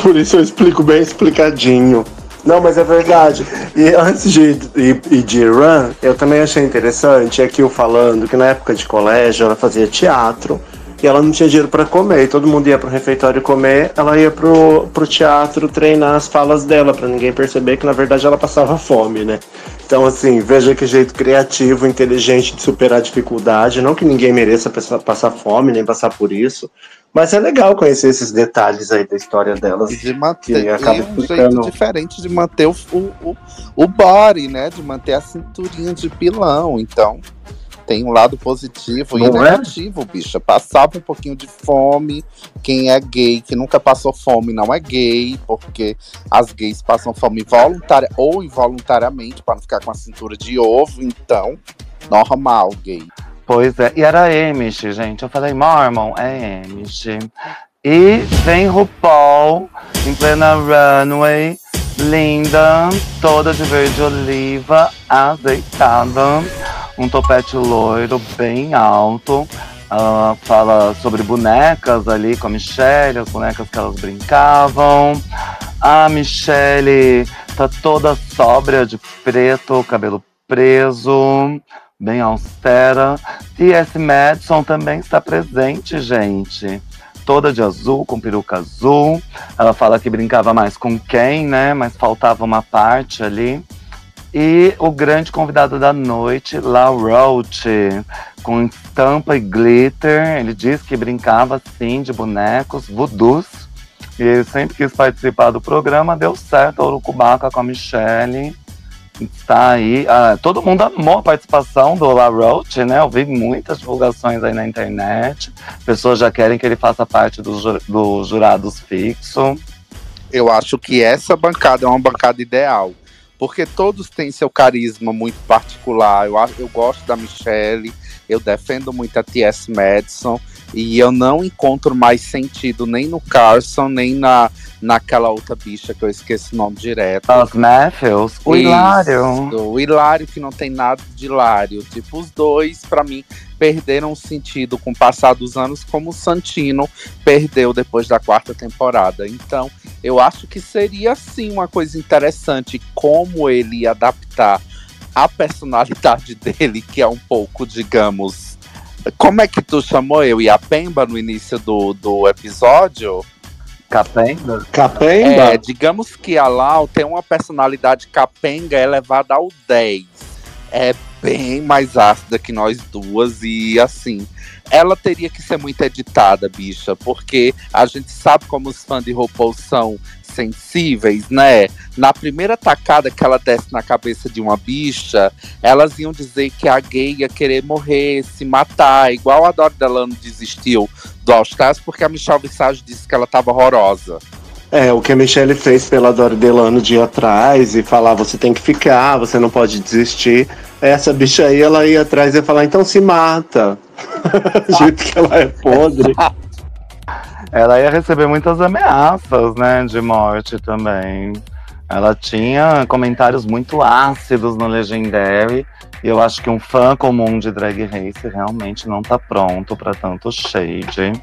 Por isso eu explico bem explicadinho. Não, mas é verdade. E antes de ir de Run, eu também achei interessante aqui eu falando que na época de colégio ela fazia teatro e ela não tinha dinheiro para comer. E todo mundo ia pro refeitório comer, ela ia pro, pro teatro treinar as falas dela, para ninguém perceber que na verdade ela passava fome, né? Então, assim, veja que jeito criativo, inteligente de superar a dificuldade. Não que ninguém mereça passar- fome, nem passar por isso. Mas é legal conhecer esses detalhes aí da história delas. E de manter Que acaba e um explicando. jeito diferente de manter o, o, o, o body, né? De manter a cinturinha de pilão. Então, tem um lado positivo e Não é? negativo, bicha. Passava um pouquinho de fome. Quem é gay, que nunca passou fome, não é gay, porque as gays passam fome voluntária ou involuntariamente para não ficar com a cintura de ovo. Então, normal, gay. Pois é, e era Amish, gente. Eu falei, Mormon, é Amish. E vem RuPaul em plena runway, linda, toda de verde oliva, azeitada, um topete loiro bem alto. Ela fala sobre bonecas ali com a Michelle, as bonecas que elas brincavam. A Michelle tá toda sóbria de preto, cabelo preso, bem austera. T.S. Madison também está presente, gente. Toda de azul, com peruca azul. Ela fala que brincava mais com quem, né? Mas faltava uma parte ali. E o grande convidado da noite, La Roach, com estampa e glitter. Ele diz que brincava sim de bonecos, voodoos. E sempre quis participar do programa, deu certo, Urucubaca com a Michelle. Está aí. Ah, todo mundo amou a participação do La Roach, né? Eu vi muitas divulgações aí na internet. Pessoas já querem que ele faça parte dos dos jurados fixo. eu acho que essa bancada é uma bancada ideal. Porque todos têm seu carisma muito particular. Eu, eu gosto da Michelle, eu defendo muito a T.S. Madison. E eu não encontro mais sentido nem no Carson, nem na, naquela outra bicha que eu esqueci o nome direto. Os Matthews, o Isso, Hilário. O Hilário que não tem nada de hilário. Tipo, os dois, pra mim, perderam o sentido com o passar dos anos, como o Santino perdeu depois da quarta temporada. Então, eu acho que seria sim uma coisa interessante como ele ia adaptar a personalidade [laughs] dele, que é um pouco, digamos. Como é que tu chamou eu e a Pemba no início do, do episódio? Capenga? Capenga? É, digamos que a Lau tem uma personalidade capenga elevada ao 10. É bem mais ácida que nós duas e assim. Ela teria que ser muito editada, bicha, porque a gente sabe como os fãs de RuPaul são sensíveis, né? Na primeira tacada que ela desce na cabeça de uma bicha, elas iam dizer que a gay ia querer morrer, se matar, igual a Dori Delano desistiu do All Stars porque a Michelle Visage disse que ela tava horrorosa. É, o que a Michelle fez pela Dori Delano dia atrás e falar você tem que ficar, você não pode desistir. Essa bicha aí, ela ia atrás e ia falar, então se mata. [laughs] Do jeito que ela é podre. [laughs] Ela ia receber muitas ameaças, né, de morte também. Ela tinha comentários muito ácidos no Legendary. E eu acho que um fã comum de Drag Race realmente não tá pronto pra tanto shade.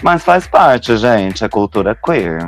Mas faz parte, gente, é cultura queer.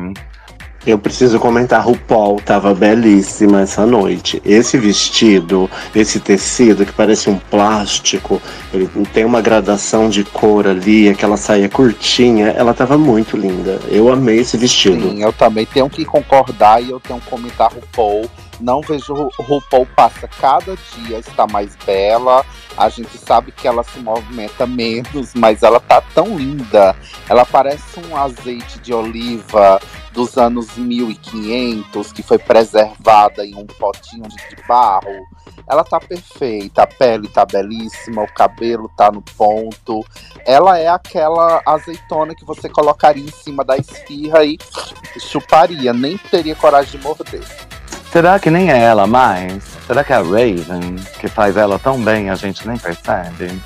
Eu preciso comentar, RuPaul tava belíssima essa noite. Esse vestido, esse tecido que parece um plástico, ele tem uma gradação de cor ali, aquela saia curtinha, ela tava muito linda. Eu amei esse vestido. Sim, eu também tenho que concordar e eu tenho que comentar o Paul. Não vejo Ru- RuPaul passa cada dia, está mais bela. A gente sabe que ela se movimenta menos, mas ela tá tão linda. Ela parece um azeite de oliva dos anos 1500 que foi preservada em um potinho de de barro. Ela tá perfeita, a pele tá belíssima, o cabelo tá no ponto. Ela é aquela azeitona que você colocaria em cima da esfirra e chuparia, nem teria coragem de morder. Será que nem é ela mais? Será que é a Raven que faz ela tão bem a gente nem percebe?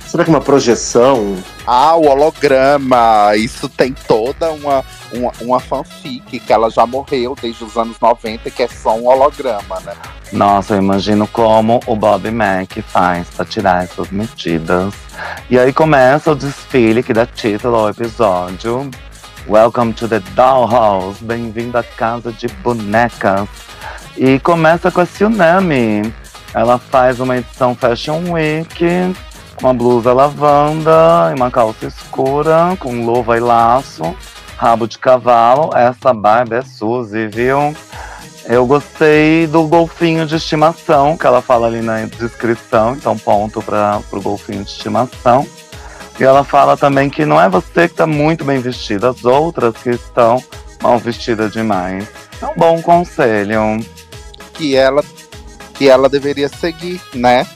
Será que uma projeção? Ah, o holograma! Isso tem toda uma, uma, uma fanfic que ela já morreu desde os anos 90, que é só um holograma, né? Nossa, eu imagino como o Bob Mac faz pra tirar essas medidas. E aí começa o desfile que dá título ao episódio. Welcome to the Dollhouse. Bem-vindo à casa de bonecas. E começa com a Tsunami. Ela faz uma edição Fashion Week com uma blusa lavanda e uma calça escura, com luva e laço, rabo de cavalo. Essa barba é Suzy, viu? Eu gostei do golfinho de estimação, que ela fala ali na descrição, então ponto para o golfinho de estimação. E ela fala também que não é você que está muito bem vestida, as outras que estão mal vestidas demais. É um bom conselho. Que ela, que ela deveria seguir, né?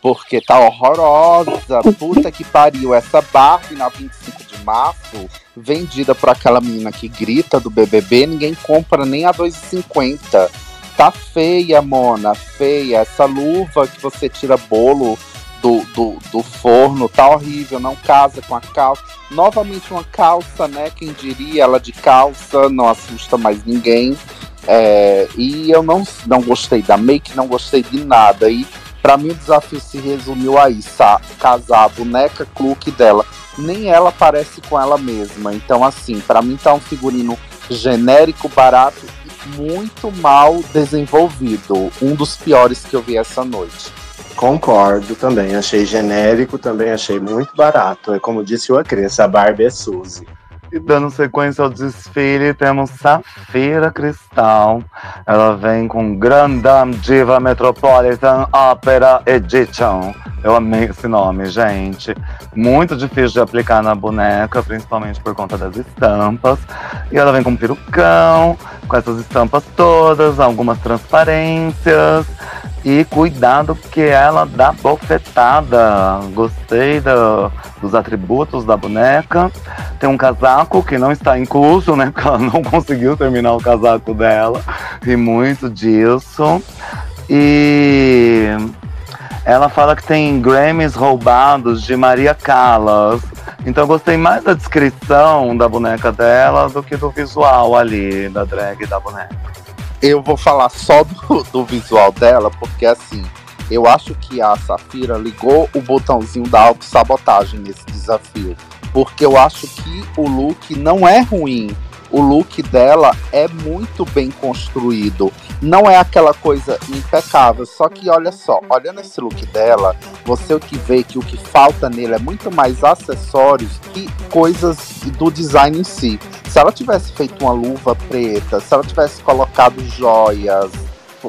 Porque tá horrorosa. Puta que pariu. Essa Barbie na 25 de março, vendida por aquela menina que grita do BBB, ninguém compra nem a 2,50. Tá feia, Mona, feia. Essa luva que você tira bolo do, do, do forno tá horrível, não casa com a calça. Novamente uma calça, né? Quem diria ela de calça, não assusta mais ninguém. É, e eu não, não gostei da make, não gostei de nada. E Pra mim o desafio se resumiu a isso, casar a boneca Cluke dela. Nem ela parece com ela mesma. Então, assim, pra mim tá um figurino genérico, barato e muito mal desenvolvido. Um dos piores que eu vi essa noite. Concordo também. Achei genérico, também achei muito barato. É como disse o Acres, a Barbie é Suzy. E dando sequência ao desfile, temos Safira Cristal. Ela vem com Grandam Diva Metropolitan Opera Edition. Eu amei esse nome, gente. Muito difícil de aplicar na boneca, principalmente por conta das estampas. E ela vem com perucão, com essas estampas todas, algumas transparências. E cuidado que ela dá bofetada. Gostei do- dos atributos da boneca. Tem um casaco que não está incluso, né? [laughs] Porque ela não conseguiu terminar o casaco dela. E muito disso. E ela fala que tem Grammys roubados de Maria Callas. Então eu gostei mais da descrição da boneca dela do que do visual ali, da drag da boneca. Eu vou falar só do, [laughs] do visual dela, porque assim, eu acho que a Safira ligou o botãozinho da autossabotagem nesse desafio. Porque eu acho que o look não é ruim. O look dela é muito bem construído. Não é aquela coisa impecável. Só que olha só, olhando esse look dela, você que vê que o que falta nele é muito mais acessórios que coisas do design em si. Se ela tivesse feito uma luva preta, se ela tivesse colocado joias,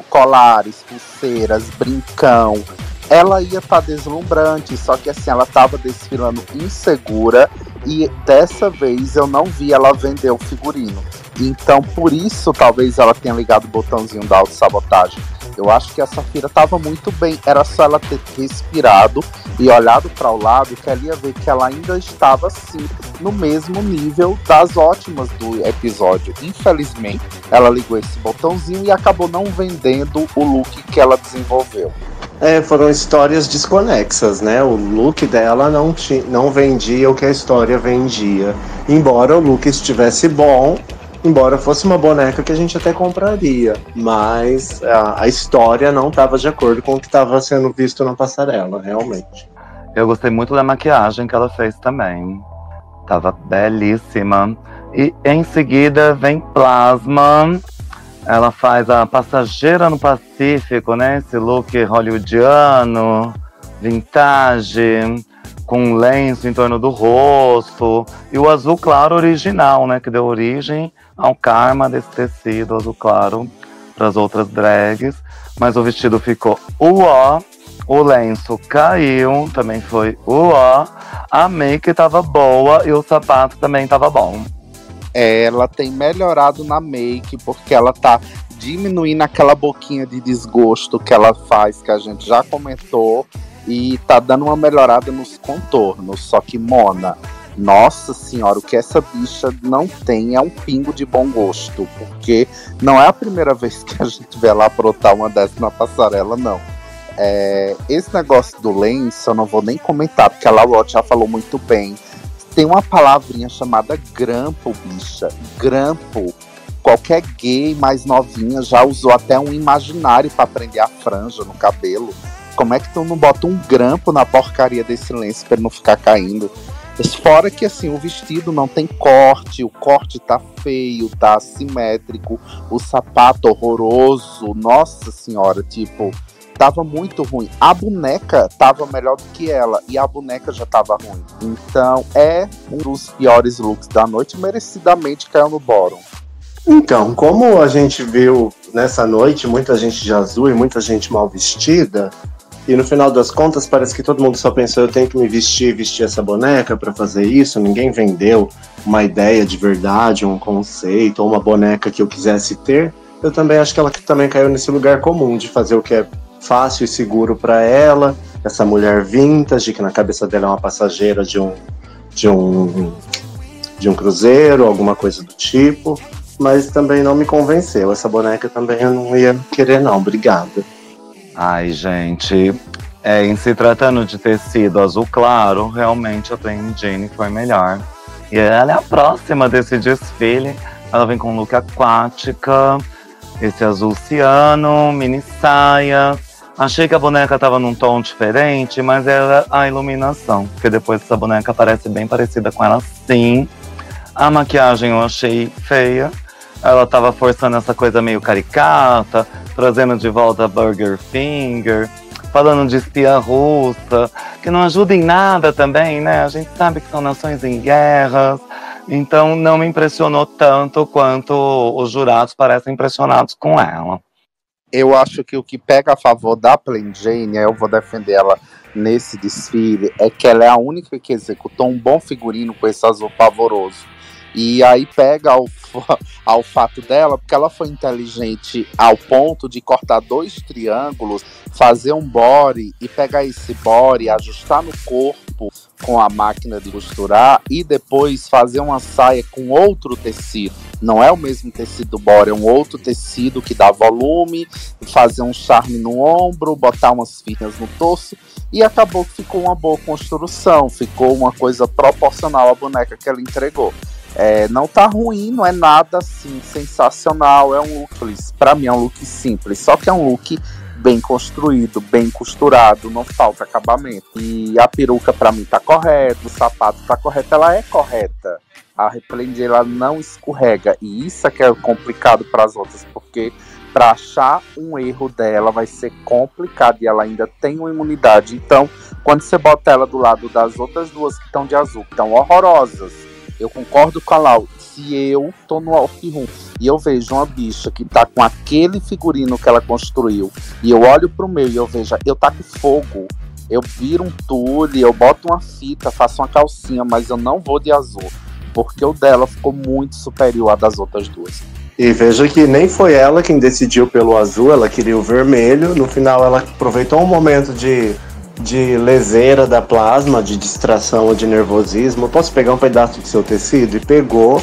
colares, pulseiras, brincão, ela ia estar deslumbrante. Só que assim, ela estava desfilando insegura e dessa vez eu não vi ela vender o figurino. Então, por isso, talvez ela tenha ligado o botãozinho da autossabotagem. Eu acho que a Safira estava muito bem. Era só ela ter respirado e olhado para o lado que ela ia ver que ela ainda estava assim no mesmo nível das ótimas do episódio. Infelizmente, ela ligou esse botãozinho e acabou não vendendo o look que ela desenvolveu. É, foram histórias desconexas, né? O look dela não, ti, não vendia o que a história vendia. Embora o look estivesse bom, embora fosse uma boneca que a gente até compraria. Mas a, a história não estava de acordo com o que estava sendo visto na passarela, realmente. Eu gostei muito da maquiagem que ela fez também. Tava belíssima. E em seguida vem Plasma. Ela faz a passageira no Pacífico, né? Esse look hollywoodiano, vintage, com um lenço em torno do rosto. E o azul claro original, né? Que deu origem ao karma desse tecido azul claro para as outras drags, mas o vestido ficou uó, o lenço caiu, também foi uó, a make tava boa e o sapato também tava bom. Ela tem melhorado na make, porque ela tá diminuindo aquela boquinha de desgosto que ela faz, que a gente já comentou, e tá dando uma melhorada nos contornos. Só que, Mona, nossa senhora, o que essa bicha não tem é um pingo de bom gosto, porque não é a primeira vez que a gente vê ela aprontar uma dessas na passarela, não. É, esse negócio do lenço eu não vou nem comentar, porque a Laurot já falou muito bem. Tem uma palavrinha chamada grampo, bicha. Grampo. Qualquer gay mais novinha já usou até um imaginário para prender a franja no cabelo. Como é que tu não bota um grampo na porcaria desse lenço ele não ficar caindo? Fora que assim, o vestido não tem corte, o corte tá feio, tá assimétrico, o sapato horroroso, nossa senhora, tipo, tava muito ruim. A boneca tava melhor do que ela e a boneca já tava ruim. Então é um dos piores looks da noite, merecidamente caiu no bórum. Então, como a gente viu nessa noite muita gente de azul e muita gente mal vestida, e no final das contas parece que todo mundo só pensou eu tenho que me vestir, vestir essa boneca para fazer isso, ninguém vendeu uma ideia de verdade, um conceito ou uma boneca que eu quisesse ter. Eu também acho que ela também caiu nesse lugar comum de fazer o que é fácil e seguro para ela, essa mulher vintage que na cabeça dela é uma passageira de um de um de um cruzeiro, alguma coisa do tipo, mas também não me convenceu. Essa boneca também eu não ia querer não, obrigada. Ai, gente, é, em se tratando de tecido azul claro, realmente a Plain Jane foi melhor. E ela é a próxima desse desfile. Ela vem com look aquática, esse azul ciano, mini saia. Achei que a boneca tava num tom diferente, mas era a iluminação. Porque depois essa boneca parece bem parecida com ela sim. A maquiagem eu achei feia. Ela tava forçando essa coisa meio caricata, trazendo de volta Burger Finger, falando de espia russa, que não ajuda em nada também, né? A gente sabe que são nações em guerras. Então não me impressionou tanto quanto os jurados parecem impressionados com ela. Eu acho que o que pega a favor da Plain Jane, eu vou defender ela nesse desfile, é que ela é a única que executou um bom figurino com esse azul pavoroso. E aí pega ao, [laughs] ao fato dela, porque ela foi inteligente ao ponto de cortar dois triângulos, fazer um body e pegar esse body, ajustar no corpo com a máquina de costurar e depois fazer uma saia com outro tecido. Não é o mesmo tecido do body, é um outro tecido que dá volume, fazer um charme no ombro, botar umas fitas no torso e acabou que ficou uma boa construção, ficou uma coisa proporcional à boneca que ela entregou. É, não tá ruim, não é nada assim sensacional. É um look, para mim é um look simples, só que é um look bem construído, bem costurado, não falta acabamento. E a peruca para mim tá correta, o sapato tá correto, ela é correta. A Replend ela não escorrega e isso é que é complicado para as outras, porque para achar um erro dela vai ser complicado e ela ainda tem uma imunidade. Então, quando você bota ela do lado das outras duas que estão de azul, que estão horrorosas, eu concordo com a Lau. Se eu tô no off-room e eu vejo uma bicha que tá com aquele figurino que ela construiu, e eu olho pro meu e eu vejo, eu tá com fogo, eu viro um tule, eu boto uma fita, faço uma calcinha, mas eu não vou de azul. Porque o dela ficou muito superior à das outras duas. E veja que nem foi ela quem decidiu pelo azul, ela queria o vermelho. No final, ela aproveitou um momento de, de leseira da plasma, de distração ou de nervosismo. Posso pegar um pedaço do seu tecido? E pegou.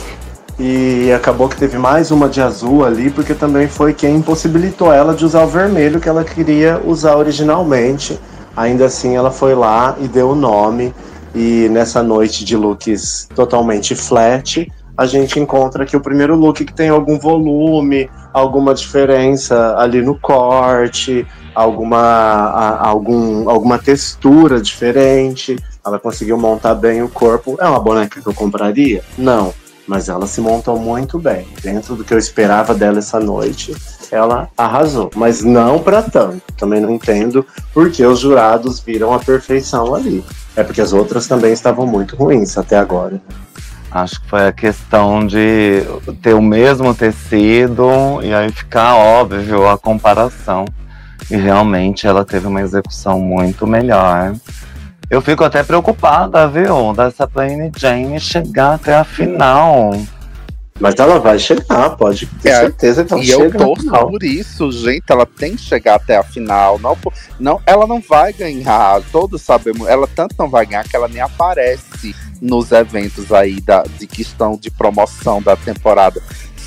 E acabou que teve mais uma de azul ali, porque também foi quem impossibilitou ela de usar o vermelho que ela queria usar originalmente. Ainda assim, ela foi lá e deu o nome. E nessa noite de looks totalmente flat, a gente encontra aqui o primeiro look que tem algum volume, alguma diferença ali no corte, alguma, a- algum, alguma textura diferente. Ela conseguiu montar bem o corpo. É uma boneca que eu compraria? Não. Mas ela se montou muito bem. Dentro do que eu esperava dela essa noite, ela arrasou. Mas não pra tanto. Também não entendo porque os jurados viram a perfeição ali. É porque as outras também estavam muito ruins até agora. Acho que foi a questão de ter o mesmo tecido e aí ficar óbvio a comparação. E realmente ela teve uma execução muito melhor. Eu fico até preocupada, viu, dessa Plain Jane chegar até a final. Mas ela vai chegar, pode ter É, certeza que ela E eu torço por isso, gente. Ela tem que chegar até a final. Não, não, ela não vai ganhar. Todos sabemos. Ela tanto não vai ganhar que ela nem aparece nos eventos aí da, de questão de promoção da temporada.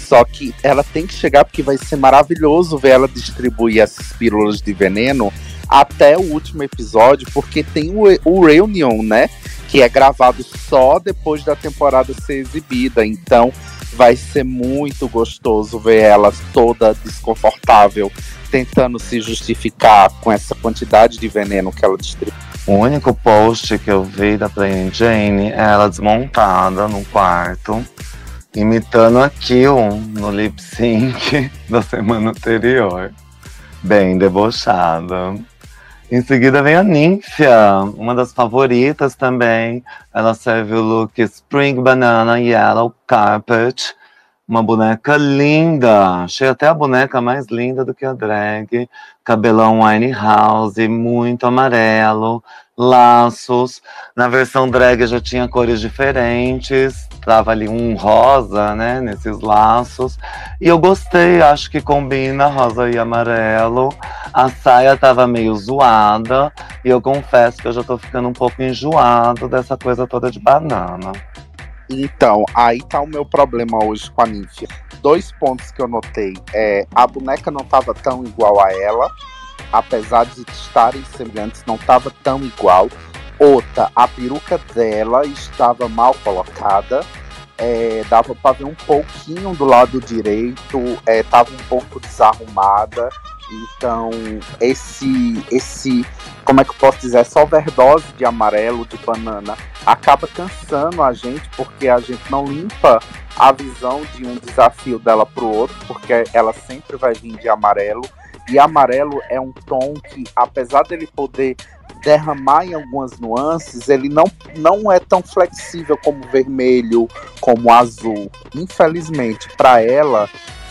Só que ela tem que chegar porque vai ser maravilhoso ver ela distribuir essas pílulas de veneno até o último episódio, porque tem o, o Reunion, né? Que é gravado só depois da temporada ser exibida. Então vai ser muito gostoso ver ela toda desconfortável, tentando se justificar com essa quantidade de veneno que ela distribui. O único post que eu vi da Plain Jane é ela desmontada no quarto, imitando a Kill no lip sync [laughs] da semana anterior. Bem debochada. Em seguida vem a Nymphia, uma das favoritas também. Ela serve o look Spring Banana Yellow Carpet. Uma boneca linda. Achei até a boneca mais linda do que a drag. Cabelão Winehouse, muito amarelo. Laços. Na versão drag já tinha cores diferentes. Tava ali um rosa, né? Nesses laços. E eu gostei, acho que combina rosa e amarelo. A saia tava meio zoada. E eu confesso que eu já tô ficando um pouco enjoado dessa coisa toda de banana. Então, aí tá o meu problema hoje com a Nymphia. Dois pontos que eu notei. É, a boneca não tava tão igual a ela, apesar de estarem semelhantes, não tava tão igual. Outra, a peruca dela estava mal colocada. É, dava pra ver um pouquinho do lado direito, é, tava um pouco desarrumada. Então, esse, esse, como é que eu posso dizer, essa overdose de amarelo, de banana, acaba cansando a gente, porque a gente não limpa a visão de um desafio dela pro outro, porque ela sempre vai vir de amarelo. E amarelo é um tom que, apesar dele poder derramar em algumas nuances, ele não, não é tão flexível como vermelho, como azul. Infelizmente, para ela,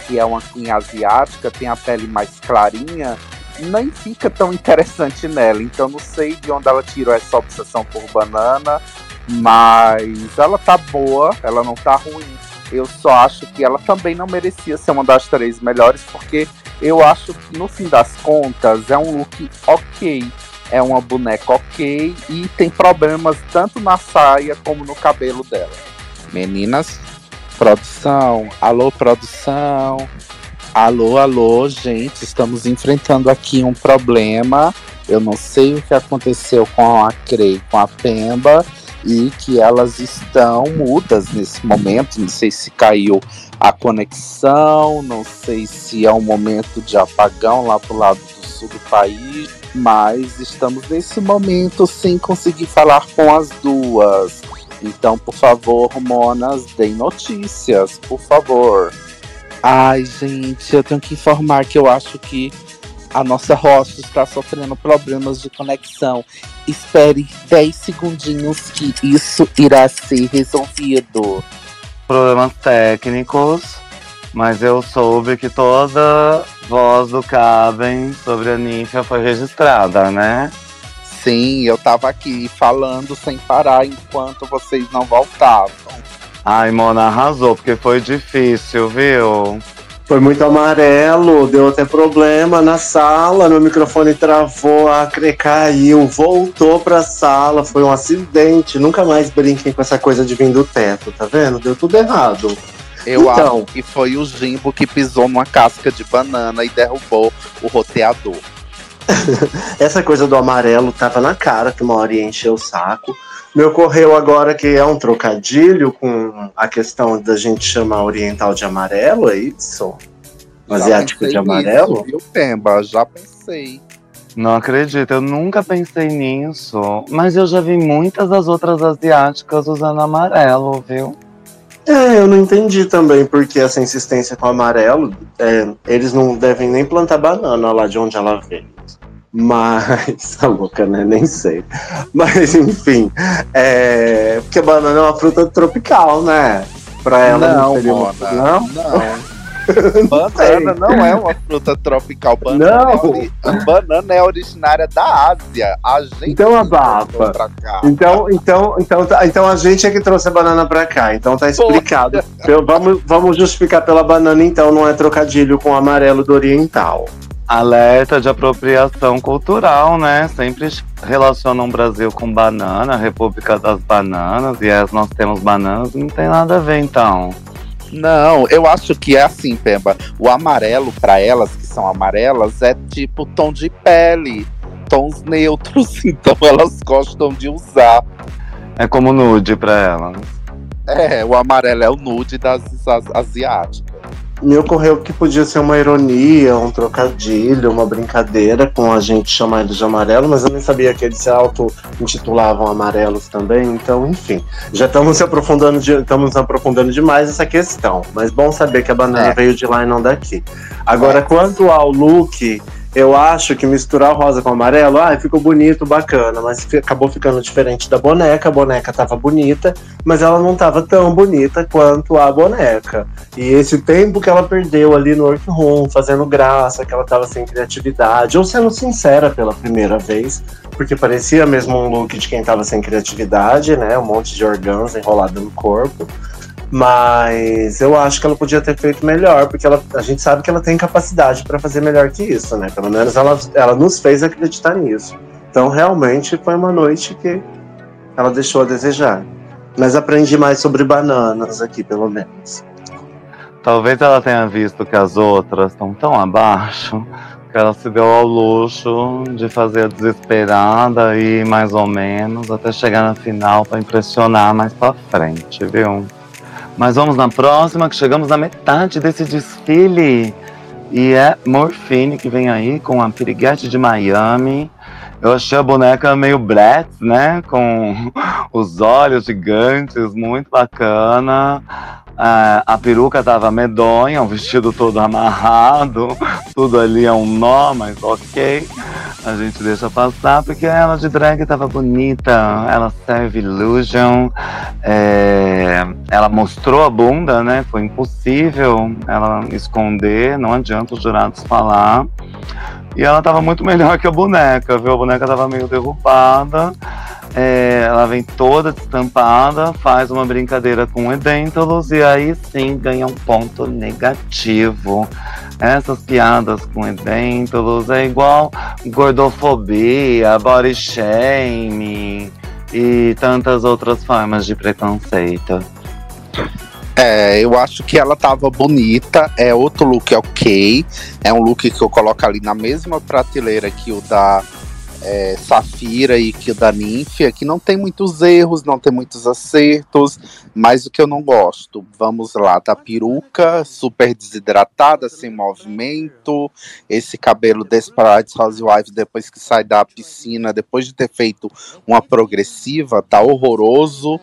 que é uma queen asiática, tem a pele mais clarinha, nem fica tão interessante nela. Então não sei de onde ela tirou essa obsessão por banana, mas ela tá boa, ela não tá ruim. Eu só acho que ela também não merecia ser uma das três melhores, porque eu acho que no fim das contas é um look ok. É uma boneca ok e tem problemas tanto na saia como no cabelo dela. Meninas, produção, alô produção, alô, alô, gente, estamos enfrentando aqui um problema. Eu não sei o que aconteceu com a Crei, com a Pemba, e que elas estão mudas nesse momento. Não sei se caiu a conexão, não sei se é um momento de apagão lá pro lado do sul do país, mas estamos nesse momento sem conseguir falar com as duas. Então, por favor, Monas, deem notícias, por favor. Ai, gente, eu tenho que informar que eu acho que a nossa host está sofrendo problemas de conexão. Espere 10 segundinhos que isso irá ser resolvido. Problemas técnicos, mas eu soube que toda voz do Caben sobre a Ninfa foi registrada, né? Sim, eu tava aqui falando sem parar enquanto vocês não voltavam. Ai, Mona arrasou, porque foi difícil, viu? Foi muito amarelo, deu até problema na sala, meu microfone travou, a caiu, voltou pra sala, foi um acidente. Nunca mais brinquem com essa coisa de vir do teto, tá vendo? Deu tudo errado. Eu Então. acho que foi o Jimbo que pisou numa casca de banana e derrubou o roteador. [laughs] Essa coisa do amarelo tava na cara que uma hora ia encher o saco. Me ocorreu agora que é um trocadilho com a questão da gente chamar oriental de amarelo, é isso? Já Asiático de amarelo? nisso, viu, Pemba? Já pensei. Não acredito, eu nunca pensei nisso. Mas eu já vi muitas das outras asiáticas usando amarelo, viu? É, eu não entendi também porque essa insistência com o amarelo. é, eles não devem nem plantar banana lá de onde ela veio. Mas. A [laughs] louca, né? Nem sei. Mas, enfim. É... Porque a banana é uma fruta tropical, né? Pra ela não, Não, seria uma Mona. Não? Não. [laughs] Banana não é uma fruta tropical. Banana, Não. É, banana é originária da Ásia. A gente Então abafa. Então, então, então, tá- então a gente é que trouxe a banana pra cá. Então tá explicado. Eu- vamos, vamos justificar pela banana, então, não é trocadilho com o amarelo do oriental. Alerta de apropriação cultural, né? Sempre relacionam o Brasil com banana, República das Bananas, e as nós temos bananas, não tem nada a ver então. Não, eu acho que é assim, Pemba. O amarelo pra elas, que são amarelas, é tipo tom de pele. Tons neutros, [laughs] então elas gostam de usar. É como nude pra elas. É, o amarelo é o nude das as- asiáticas. Me ocorreu que podia ser uma ironia, um trocadilho, uma brincadeira com a gente chamar eles de amarelo, mas eu nem sabia que eles se auto-intitulavam amarelos também, então, enfim. Já estamos se aprofundando, de, estamos aprofundando demais essa questão. Mas bom saber que a banana É. veio de lá e não daqui. Agora, É. quanto ao look, eu acho que misturar o rosa com o amarelo, ah, ficou bonito, bacana, mas acabou ficando diferente da boneca. A boneca tava bonita, mas ela não tava tão bonita quanto a boneca. E esse tempo que ela perdeu ali no workroom, fazendo graça, que ela tava sem criatividade, ou sendo sincera pela primeira vez, porque parecia mesmo um look de quem tava sem criatividade, né? Um monte de organza enrolado no corpo. Mas eu acho que ela podia ter feito melhor, porque ela, a gente sabe que ela tem capacidade para fazer melhor que isso, né? Pelo menos ela, ela nos fez acreditar nisso. Então realmente foi uma noite que ela deixou a desejar. Mas aprendi mais sobre bananas aqui, pelo menos. Talvez ela tenha visto que as outras estão tão abaixo que ela se deu ao luxo de fazer a desesperada e mais ou menos até chegar na final pra impressionar mais pra frente, viu? Mas vamos na próxima, que chegamos na metade desse desfile. E é Morphine que vem aí com a Piriguete de Miami. Eu achei a boneca meio Bratz, né? Com [laughs] os olhos gigantes, muito bacana. Ah, a peruca tava medonha, o vestido todo amarrado, [laughs] tudo ali é um nó, mas ok. A gente deixa passar, porque ela de drag tava bonita, ela serve illusion, é, ela mostrou a bunda, né? Foi impossível ela esconder, não adianta os jurados falar. E ela tava muito melhor que a boneca, viu? A boneca tava meio derrubada. É, ela vem toda destampada, faz uma brincadeira com o Edêntalos e aí sim ganha um ponto negativo. Essas piadas com Edêntalos é igual gordofobia, body shaming e tantas outras formas de preconceito. É, eu acho que ela tava bonita. É outro look ok. É um look que eu coloco ali na mesma prateleira que o da é, Safira e que da Ninfia, que não tem muitos erros, não tem muitos acertos, mas o que eu não gosto, vamos lá, da peruca super desidratada, sem movimento, esse cabelo Desperate Housewives depois que sai da piscina, depois de ter feito uma progressiva, tá horroroso.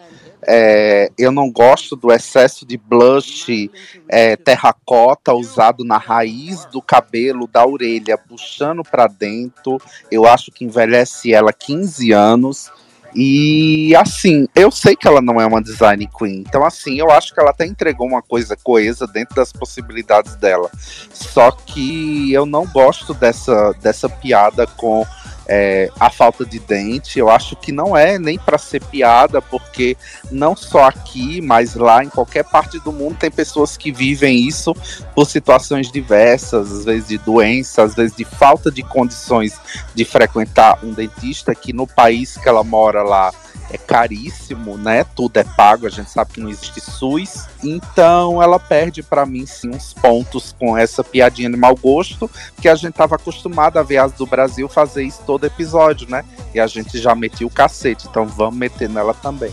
É, eu não gosto do excesso de blush é, terracota usado na raiz do cabelo, da orelha, puxando pra dentro. Eu acho que envelhece ela 15 anos. E assim, eu sei que ela não é uma design queen. Então, assim, eu acho que ela até entregou uma coisa coesa dentro das possibilidades dela. Só que eu não gosto dessa, dessa piada com é, a falta de dente. Eu acho que não é nem para ser piada, porque não só aqui, mas lá em qualquer parte do mundo tem pessoas que vivem isso por situações diversas, às vezes de doença, às vezes de falta de condições de frequentar um dentista, que no país que ela mora lá é caríssimo, né? Tudo é pago, a gente sabe que não existe SUS. Então ela perde para mim sim uns pontos com essa piadinha de mau gosto, que a gente tava acostumado a ver as do Brasil fazer isso todo episódio, né? E a gente já metia o cacete, então vamos meter nela também.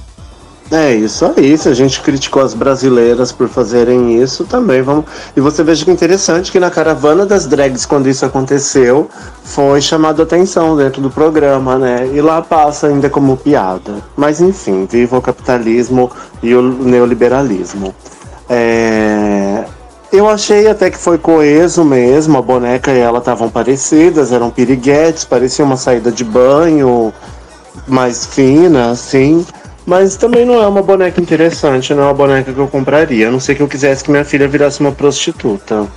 É isso aí, se a gente criticou as brasileiras por fazerem isso, também vamos. E você veja que interessante que na caravana das drags, quando isso aconteceu, foi chamado atenção dentro do programa, né? E lá passa ainda como piada. Mas enfim, viva o capitalismo e o neoliberalismo. É, Eu achei até que foi coeso mesmo, a boneca e ela estavam parecidas, eram piriguetes, parecia uma saída de banho mais fina, assim. Mas também não é uma boneca interessante, não é uma boneca que eu compraria. A não ser que eu quisesse que minha filha virasse uma prostituta.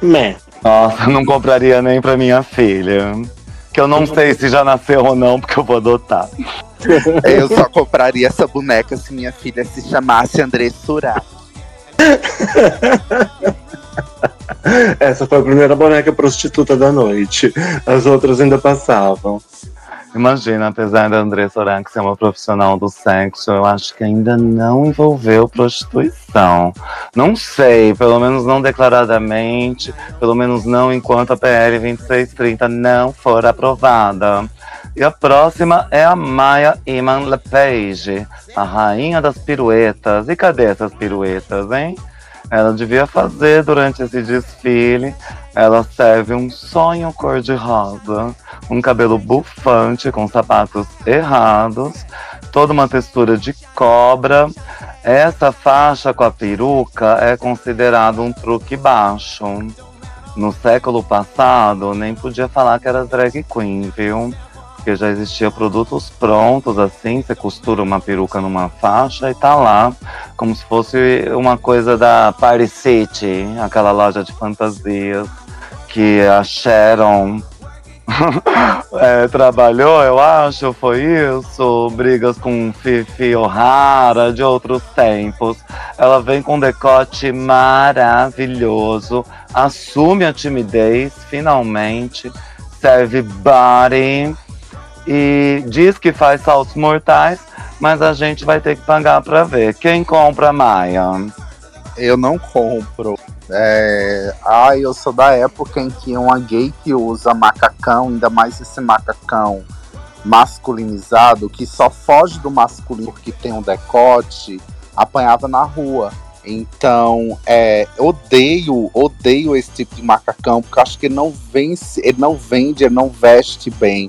Meh. Nossa, não compraria nem pra minha filha. Que eu não sei se já nasceu ou não, porque eu vou adotar. [laughs] Eu só compraria essa boneca se minha filha se chamasse André Surá. [laughs] Essa foi a primeira boneca prostituta da noite. As outras ainda passavam. Imagina, apesar da Andressa Oranque ser uma profissional do sexo, eu acho que ainda não envolveu prostituição. Não sei, pelo menos não declaradamente, pelo menos não enquanto a PL 2630 não for aprovada. E a próxima é a Maya Iman Lepage, a rainha das piruetas. E cadê essas piruetas, hein? Ela devia fazer durante esse desfile. Ela serve um sonho cor-de-rosa, um cabelo bufante com sapatos errados, toda uma textura de cobra. Essa faixa com a peruca é considerado um truque baixo. No século passado, nem podia falar que era drag queen, viu? Porque já existia produtos prontos, assim, você costura uma peruca numa faixa e tá lá, como se fosse uma coisa da Party City, aquela loja de fantasias que a Sharon é, [laughs] trabalhou, eu acho, foi isso. Brigas com Fifi O'Hara de outros tempos. Ela vem com um decote maravilhoso, assume a timidez, finalmente, serve body e diz que faz saltos mortais, mas a gente vai ter que pagar pra ver. Quem compra, Maia? Eu não compro. É... Ah, eu sou da época em que uma gay que usa macacão, ainda mais esse macacão masculinizado, que só foge do masculino porque tem um decote, apanhava na rua. Então, é, odeio, odeio esse tipo de macacão, porque acho que ele não vence, ele não vende, ele não veste bem.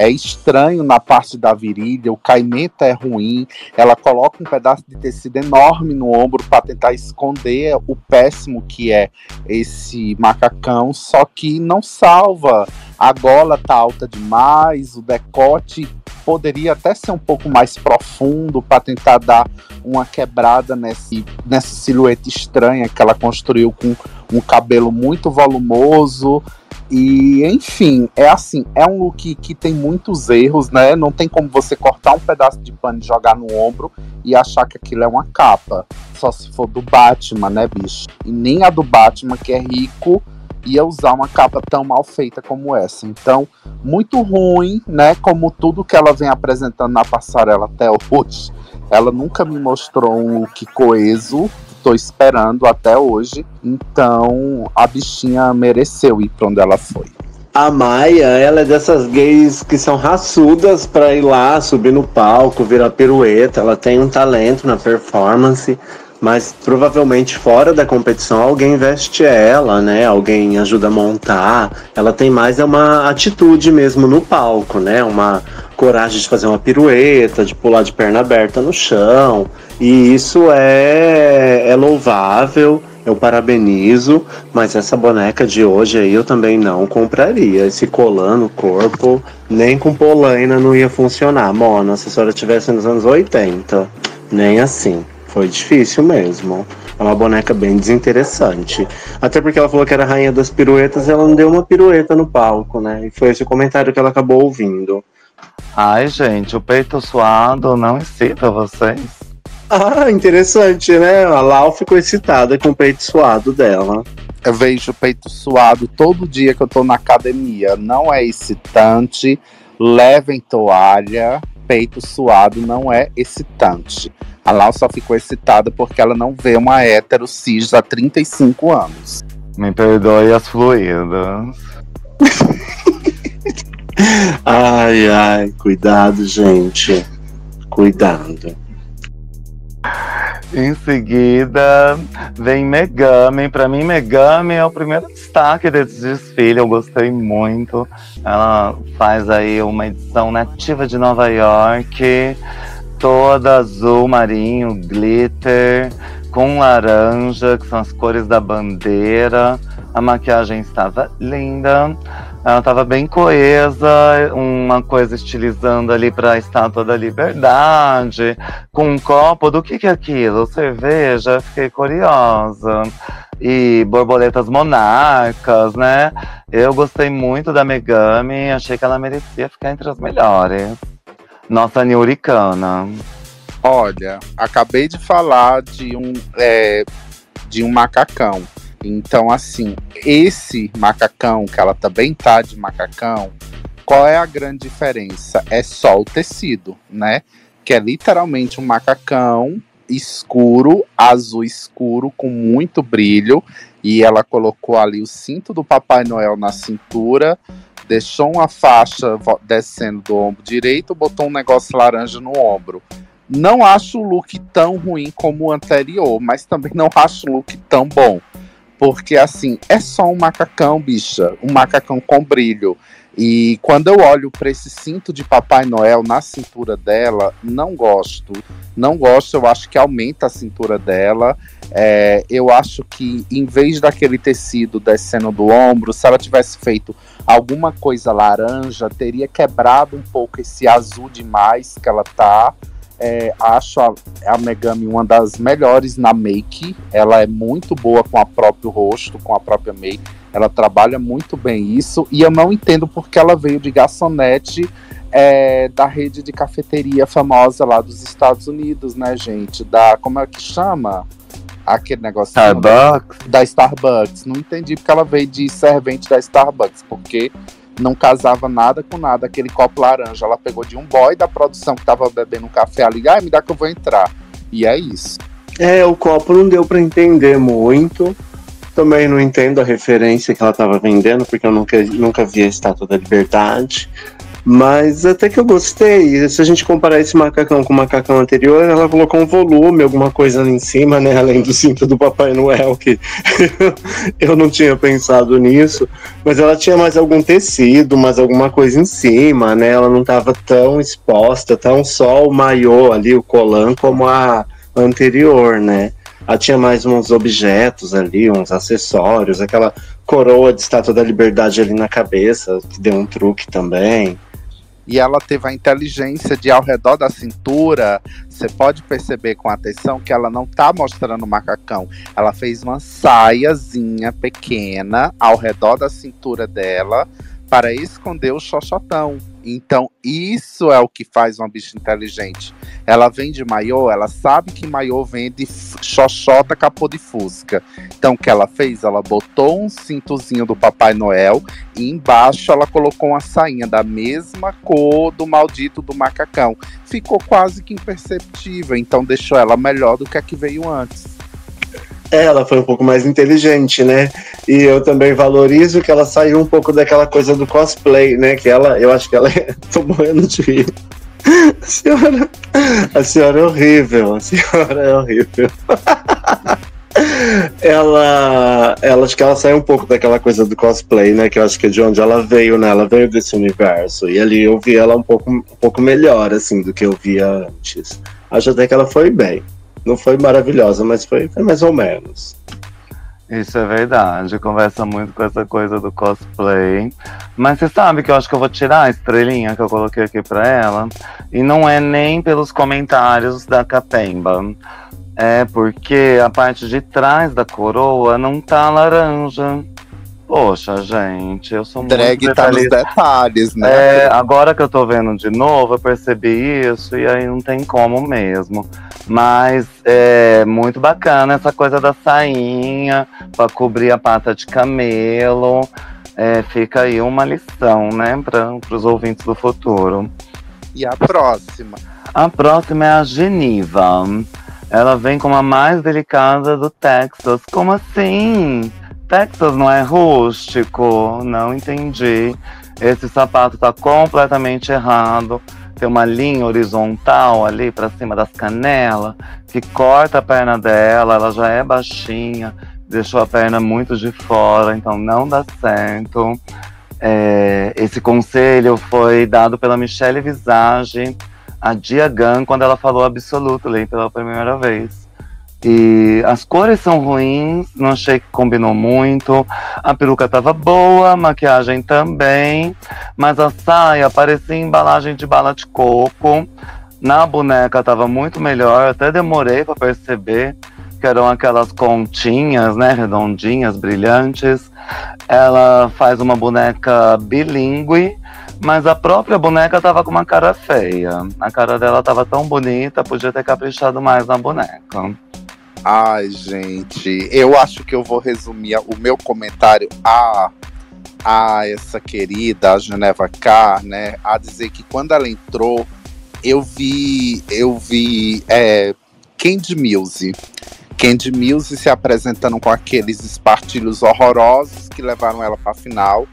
É estranho na parte da virilha, o caimento é ruim. Ela coloca um pedaço de tecido enorme no ombro para tentar esconder o péssimo que é esse macacão, só que não salva. A gola tá alta demais, o decote poderia até ser um pouco mais profundo para tentar dar uma quebrada nesse, nessa silhueta estranha que ela construiu com um cabelo muito volumoso. E, enfim, é assim, é um look que tem muitos erros, né? Não tem como você cortar um pedaço de pano e jogar no ombro e achar que aquilo é uma capa. Só se for do Batman, né, bicho? E nem a do Batman, que é rico, ia usar uma capa tão mal feita como essa. Então, muito ruim, né? Como tudo que ela vem apresentando na passarela até hoje. Ela nunca me mostrou um look coeso. Tô esperando até hoje. Então, a bichinha mereceu ir pra onde ela foi. A Maia, ela é dessas gays que são raçudas pra ir lá, subir no palco, virar pirueta. Ela tem um talento na performance, mas provavelmente fora da competição alguém veste ela, né? Alguém ajuda a montar. Ela tem mais é uma atitude mesmo no palco, né? Uma coragem de fazer uma pirueta, de pular de perna aberta no chão. E isso é, é louvável, eu parabenizo, mas essa boneca de hoje aí eu também não compraria. Esse colan no corpo, nem com polaina não ia funcionar. Mona, se a senhora tivesse nos anos 80, nem assim. Foi difícil mesmo. É uma boneca bem desinteressante. Até porque ela falou que era rainha das piruetas e ela não deu uma pirueta no palco, né? E foi esse o comentário que ela acabou ouvindo. Ai, gente, o peito suado não excita vocês. Ah, interessante, né? A Lau ficou excitada com o peito suado dela. Eu vejo o peito suado todo dia que eu tô na academia. Não é excitante. Levem toalha. Peito suado não é excitante. A Lau só ficou excitada porque ela não vê uma hétero cis há 35 anos. Me perdoe as fluídas. [laughs] Ai, ai, cuidado, gente. Cuidado. Em seguida, vem Megami. Pra mim, Megami é o primeiro destaque desse desfile. Eu gostei muito. Ela faz aí uma edição nativa de Nova York, toda azul marinho, glitter, com laranja, que são as cores da bandeira. A maquiagem estava linda. Ela estava bem coesa, uma coisa estilizando ali para a Estátua da Liberdade, com um copo. Do que, que é aquilo? Cerveja? Fiquei curiosa. E borboletas monarcas, né? Eu gostei muito da Megami, achei que ela merecia ficar entre as melhores. Nossa Nuricana. Olha, acabei de falar de um, é, de um macacão. Então, assim, esse macacão, que ela também tá de macacão, qual é a grande diferença? É só o tecido, né? Que é literalmente um macacão escuro, azul escuro, com muito brilho. E ela colocou ali o cinto do Papai Noel na cintura, deixou uma faixa descendo do ombro direito, botou um negócio laranja no ombro. Não acho o look tão ruim como o anterior, mas também não acho o look tão bom. Porque, assim, é só um macacão, bicha. Um macacão com brilho. E quando eu olho para esse cinto de Papai Noel na cintura dela, não gosto. Não gosto, eu acho que aumenta a cintura dela. É, eu acho que em vez daquele tecido descendo do ombro, se ela tivesse feito alguma coisa laranja, teria quebrado um pouco esse azul demais que ela tá. É, acho a, a Megami uma das melhores na make. Ela é muito boa com a próprio rosto, com a própria make. Ela trabalha muito bem isso. E eu não entendo porque ela veio de garçonete é, da rede de cafeteria famosa lá dos Estados Unidos, né, gente? Da. Como é que chama? Aquele negócio Starbucks. da Starbucks. Não entendi porque ela veio de servente da Starbucks, porque não casava nada com nada. Aquele copo laranja, ela pegou de um boy da produção que tava bebendo um café ali. Ai, me dá que eu vou entrar. E é isso. É, o copo não deu pra entender muito. Também não entendo a referência que ela tava vendendo, porque eu nunca, nunca vi a Estátua da Liberdade. Mas até que eu gostei. Se a gente comparar esse macacão com o macacão anterior, ela colocou um volume, alguma coisa ali em cima, né? Além do cinto do Papai Noel, que [laughs] eu não tinha pensado nisso. Mas ela tinha mais algum tecido, mais alguma coisa em cima, né? Ela não tava tão exposta, tão só o maiô ali, o colan, como a anterior, né? Ela tinha mais uns objetos ali, uns acessórios, aquela coroa de estátua da liberdade ali na cabeça, que deu um truque também. E ela teve a inteligência de, ao redor da cintura, você pode perceber com atenção que ela não tá mostrando o macacão. Ela fez uma saiazinha pequena ao redor da cintura dela para esconder o xoxotão. Então, isso é o que faz uma bicha inteligente. Ela vende maiô, ela sabe que maiô vende xoxota capô de fusca. Então, o que ela fez? Ela botou um cintozinho do Papai Noel e embaixo ela colocou uma sainha da mesma cor do maldito do macacão. Ficou quase que imperceptível, então deixou ela melhor do que a que veio antes. Ela foi um pouco mais inteligente, né? E eu também valorizo que ela saiu um pouco daquela coisa do cosplay, né? Que ela, eu acho que ela é. [laughs] Tô morrendo de rir. A senhora, a senhora é horrível, a senhora é horrível. [laughs] ela, ela acho que ela saiu um pouco daquela coisa do cosplay, né? Que eu acho que é de onde ela veio, né? Ela veio desse universo. E ali eu vi ela um pouco, um pouco melhor, assim, do que eu via antes. Acho até que ela foi bem. Não foi maravilhosa, mas foi, foi mais ou menos. Isso é verdade, conversa muito com essa coisa do cosplay. Mas você sabe que eu acho que eu vou tirar a estrelinha que eu coloquei aqui pra ela. E não é nem pelos comentários da Capemba. É porque a parte de trás da coroa não tá laranja. Poxa, gente, eu sou muito Drag tá nos detalhista. detalhes, né? É, agora que eu tô vendo de novo, eu percebi isso e aí não tem como mesmo. Mas é muito bacana essa coisa da sainha pra cobrir a pata de camelo. É, fica aí uma lição, né, para os ouvintes do futuro. E a próxima? A próxima é a Geniva. Ela vem como a mais delicada do Texas. Como assim? Texas não é rústico? Não entendi. Esse sapato tá completamente errado. Tem uma linha horizontal ali pra cima das canelas que corta a perna dela. Ela já é baixinha, deixou a perna muito de fora, então não dá certo. É, esse conselho foi dado pela Michelle Visage a Diagan quando ela falou Absolutely pela primeira vez. E as cores são ruins, não achei que combinou muito. A peruca tava boa, a maquiagem também. Mas a saia parecia embalagem de bala de coco. Na boneca tava muito melhor, até demorei para perceber que eram aquelas continhas, né, redondinhas, brilhantes. Ela faz uma boneca bilíngue, mas a própria boneca tava com uma cara feia. A cara dela tava tão bonita, podia ter caprichado mais na boneca. Ai, gente, eu acho que eu vou resumir o meu comentário a, a essa querida a Geneva K, né? A dizer que quando ela entrou, eu vi, eu vi é, Candy Muse. Candy Muse se apresentando com aqueles espartilhos horrorosos que levaram ela para a final.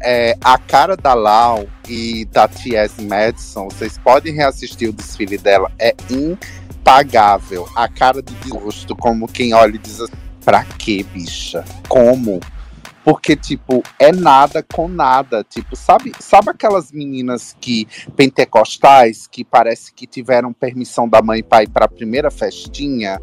É, a cara da Lau e da T.S. Madison, vocês podem reassistir o desfile dela, é impagável. A cara de desgosto, como quem olha e diz assim, pra quê, bicha? Como? Porque, tipo, é nada com nada. Tipo, sabe, sabe aquelas meninas que pentecostais que parece que tiveram permissão da mãe e pai para a primeira festinha?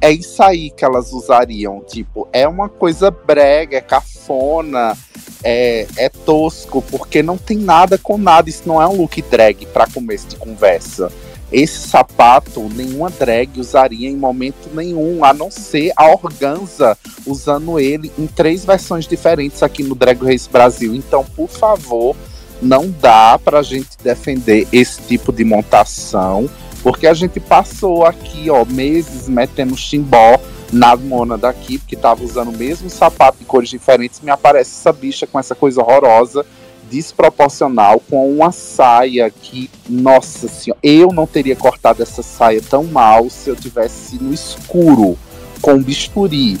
É isso aí que elas usariam. Tipo, é uma coisa brega, é cafona, é, é tosco, porque não tem nada com nada. Isso não é um look drag para começo de conversa. Esse sapato nenhuma drag usaria em momento nenhum, a não ser a Organza usando ele em três versões diferentes aqui no Drag Race Brasil. Então, por favor, não dá pra gente defender esse tipo de montação, porque a gente passou aqui, ó, meses metendo chimbó na mona daqui, porque tava usando o mesmo sapato em cores diferentes, me aparece essa bicha com essa coisa horrorosa desproporcional com uma saia que, nossa senhora, eu não teria cortado essa saia tão mal se eu tivesse no escuro com bisturi.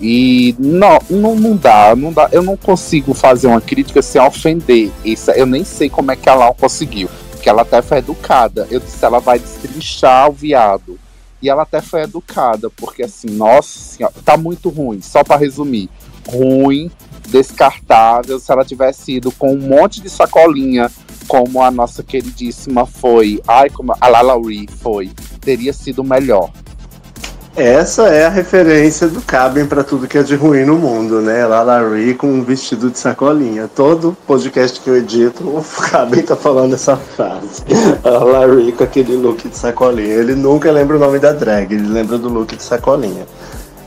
E não, não, não dá, não dá, eu não consigo fazer uma crítica sem ofender. Isso, eu nem sei como é que ela conseguiu, porque ela até foi educada. Eu disse, ela vai destrinchar o viado. E ela até foi educada, porque assim, nossa senhora, tá muito ruim, só para resumir. Ruim, descartável se ela tivesse ido com um monte de sacolinha, como a nossa queridíssima foi, ai, como a Lalaurie foi, teria sido melhor. Essa é a referência do Cabem para tudo que é de ruim no mundo, né? Lalaurie com um vestido de sacolinha. Todo podcast que eu edito, o Cabem tá falando essa frase. [laughs] A Lalaurie com aquele look de sacolinha. Ele nunca lembra o nome da drag, ele lembra do look de sacolinha.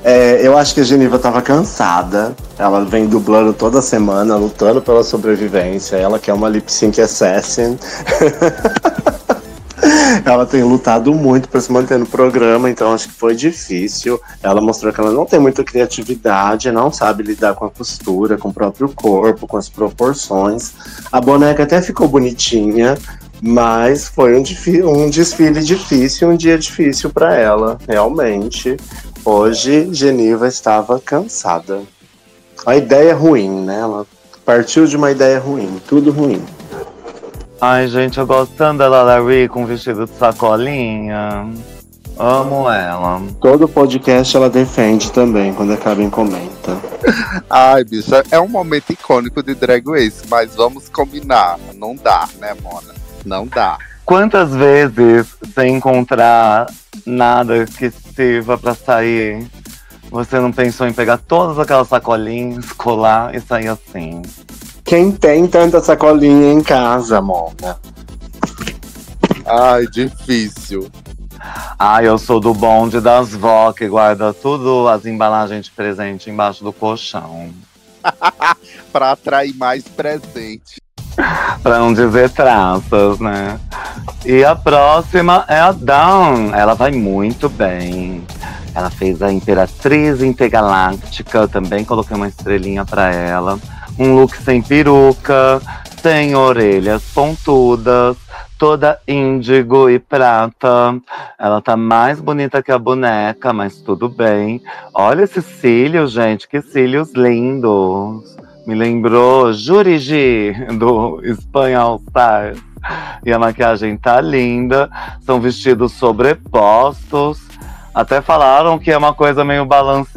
É, eu acho que a Geniva tava cansada. Ela vem dublando toda semana, lutando pela sobrevivência. Ela que é uma lip sync assassin. [laughs] ela tem lutado muito para se manter no programa, então acho que foi difícil. Ela mostrou que ela não tem muita criatividade, não sabe lidar com a postura, com o próprio corpo, com as proporções. A boneca até ficou bonitinha, mas foi um, um desfile difícil, um dia difícil para ela, realmente. Hoje, Geniva estava cansada. A ideia é ruim, né? Ela partiu de uma ideia ruim, tudo ruim. Ai, gente, eu gosto tanto da Lalaurie com vestido de sacolinha. Amo ela. Todo podcast ela defende também, quando acaba em comenta. [laughs] Ai, bicha, é um momento icônico de Drag Race, mas vamos combinar. Não dá, né, Mona? Não dá. Quantas vezes sem encontrar nada que sirva pra sair, você não pensou em pegar todas aquelas sacolinhas, colar e sair assim? Quem tem tanta sacolinha em casa, Mona? Ai, difícil. Ai, eu sou do bonde das vó que guarda tudo as embalagens de presente embaixo do colchão. [laughs] pra atrair mais presente. [laughs] pra não dizer traças, né? E a próxima é a Dawn. Ela vai muito bem. Ela fez a Imperatriz Intergaláctica, também coloquei uma estrelinha pra ela. Um look sem peruca, sem orelhas pontudas, toda índigo e prata. Ela tá mais bonita que a boneca, mas tudo bem. Olha esses cílios, gente, que cílios lindos. Me lembrou Jurigi do Espanha All Stars. E a maquiagem tá linda. São vestidos sobrepostos. Até falaram que é uma coisa meio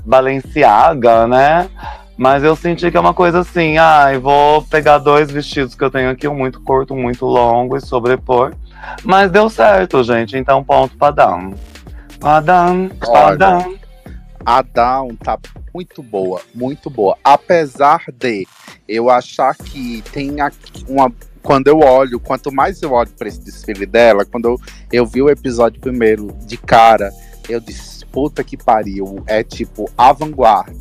balenciaga, né? Mas eu senti que é uma coisa assim, ai, ah, vou pegar dois vestidos que eu tenho aqui, um muito curto, um muito longo e sobrepor. Mas deu certo, gente. Então, ponto pra Dan. Pra Dan, pra Dan. A Down tá muito boa, muito boa. Apesar de eu achar que tem aqui uma. Quando eu olho, quanto mais eu olho para esse desfile dela, quando eu, eu vi o episódio primeiro de cara, eu disse, puta que pariu, é tipo avant-garde.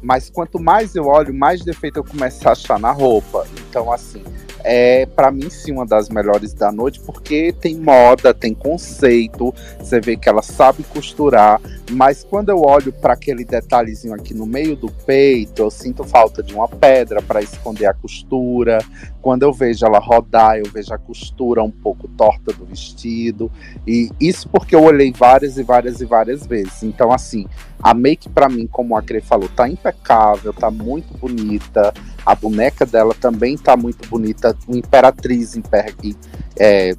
Mas quanto mais eu olho, mais defeito eu começo a achar na roupa. Então, assim, é para mim sim uma das melhores da noite, porque tem moda, tem conceito, você vê que ela sabe costurar, mas quando eu olho para aquele detalhezinho aqui no meio do peito, eu sinto falta de uma pedra para esconder a costura. Quando eu vejo ela rodar, eu vejo a costura um pouco torta do vestido. E isso porque eu olhei várias e várias e várias vezes. Então, assim, a make para mim, como a Crê falou, tá impecável, tá muito bonita. A boneca dela também tá muito bonita, imperatriz imper, é,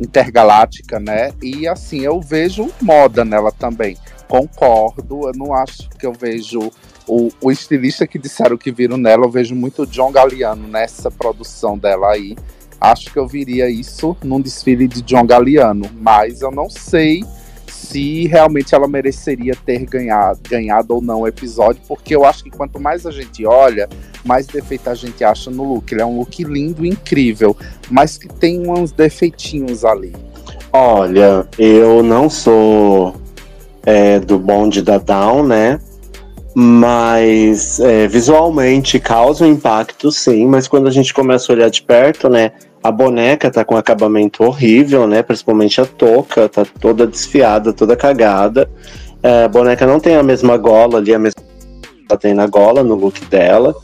intergaláctica, né? E assim, eu vejo moda nela também. Concordo, eu não acho que eu vejo o, o estilista que disseram que viram nela, eu vejo muito John Galliano nessa produção dela aí. Acho que eu viria isso num desfile de John Galliano, mas eu não sei se realmente ela mereceria ter ganhado, ganhado ou não o episódio, porque eu acho que quanto mais a gente olha, mais defeito a gente acha no look. Ele é um look lindo incrível, mas que tem uns defeitinhos ali. Olha, eu não sou é, do bonde da Down, né? Mas é, visualmente causa um impacto, sim. Mas quando a gente começa a olhar de perto, né? A boneca tá com um acabamento horrível, né? Principalmente a touca, tá toda desfiada, toda cagada. É, a boneca não tem a mesma gola ali, a mesma que ela tem na gola, no look dela.